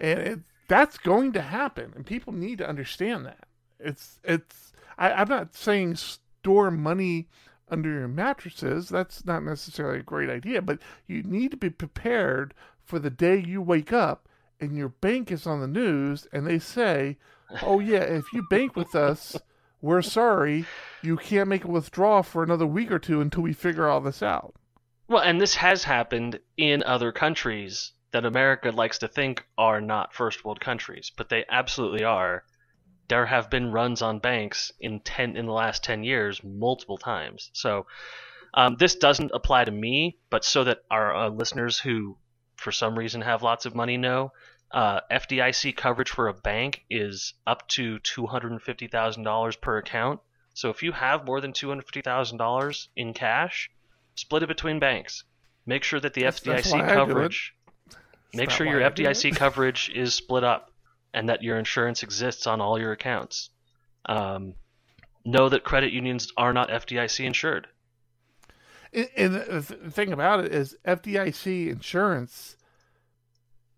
and it, that's going to happen and people need to understand that it's it's I, i'm not saying store money under your mattresses that's not necessarily a great idea but you need to be prepared for the day you wake up and your bank is on the news and they say oh yeah if you bank with us we're sorry you can't make a withdrawal for another week or two until we figure all this out Well, and this has happened in other countries that America likes to think are not first world countries, but they absolutely are. There have been runs on banks in ten in the last ten years multiple times. So um, this doesn't apply to me, but so that our uh, listeners who, for some reason, have lots of money know, uh, FDIC coverage for a bank is up to two hundred and fifty thousand dollars per account. So if you have more than two hundred fifty thousand dollars in cash, split it between banks. Make sure that the That's- that's FDIC why I do it. coverage. Make sure your it. FDIC [LAUGHS] coverage is split up, and that your insurance exists on all your accounts. Um, know that credit unions are not FDIC insured. And, and the thing about it is FDIC insurance.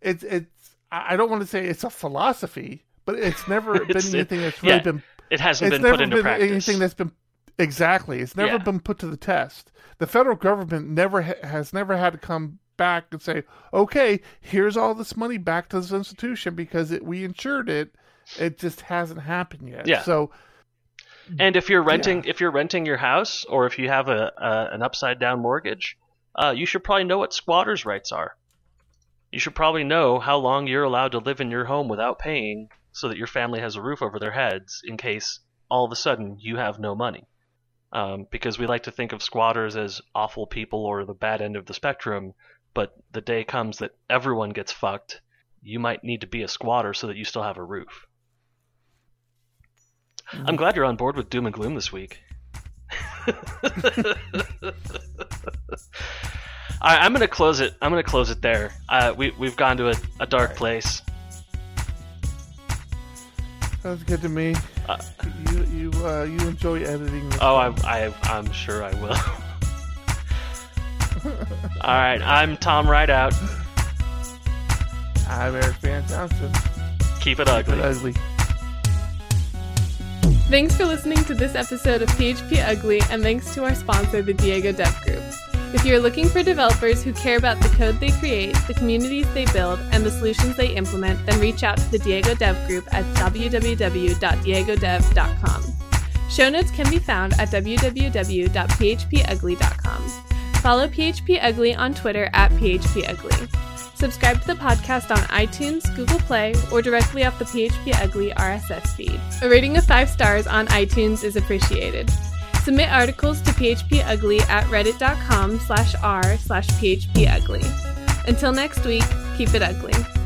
It's it's I don't want to say it's a philosophy, but it's never [LAUGHS] It's- been anything that's really yeah, been. It hasn't been put into been practice. anything that's been exactly. It's never Yeah. been put to the test. The federal government never ha- has never had to come back and say, "Okay, here's all this money back to this institution because it, we insured it." It just hasn't happened yet. Yeah. So And if you're renting, if you're renting your house, or if you have a, a an upside down mortgage, uh, you should probably know what squatters' rights are. You should probably know how long you're allowed to live in your home without paying, so that your family has a roof over their heads in case all of a sudden you have no money. Um, because we like to think of squatters as awful people or the bad end of the spectrum, but the day comes that everyone gets fucked. You might need to be a squatter so that you still have a roof. I'm glad you're on board with doom and gloom this week. [LAUGHS] I, I'm gonna close it. I'm gonna close it there. Uh, we we've gone to a, a dark place. sounds good to me. Uh, you you uh, you enjoy editing. This Oh, I, I I'm sure I will. [LAUGHS] All right, I'm Tom Rideout. I'm Eric Van Johnson. Keep it But ugly. ugly. Thanks for listening to this episode of PHP Ugly, and thanks to our sponsor, the Diego Dev Group. If you're looking for developers who care about the code they create, the communities they build, and the solutions they implement, then reach out to the Diego Dev Group at www.diegodev.com. Show notes can be found at www.phpugly.com. Follow PHP Ugly on Twitter at PHP Ugly. Subscribe to the podcast on iTunes, Google Play, or directly off the PHP Ugly RSS feed. A rating of five stars on iTunes is appreciated. Submit articles to phpugly at reddit.com slash r slash phpugly. Until next week, keep it ugly.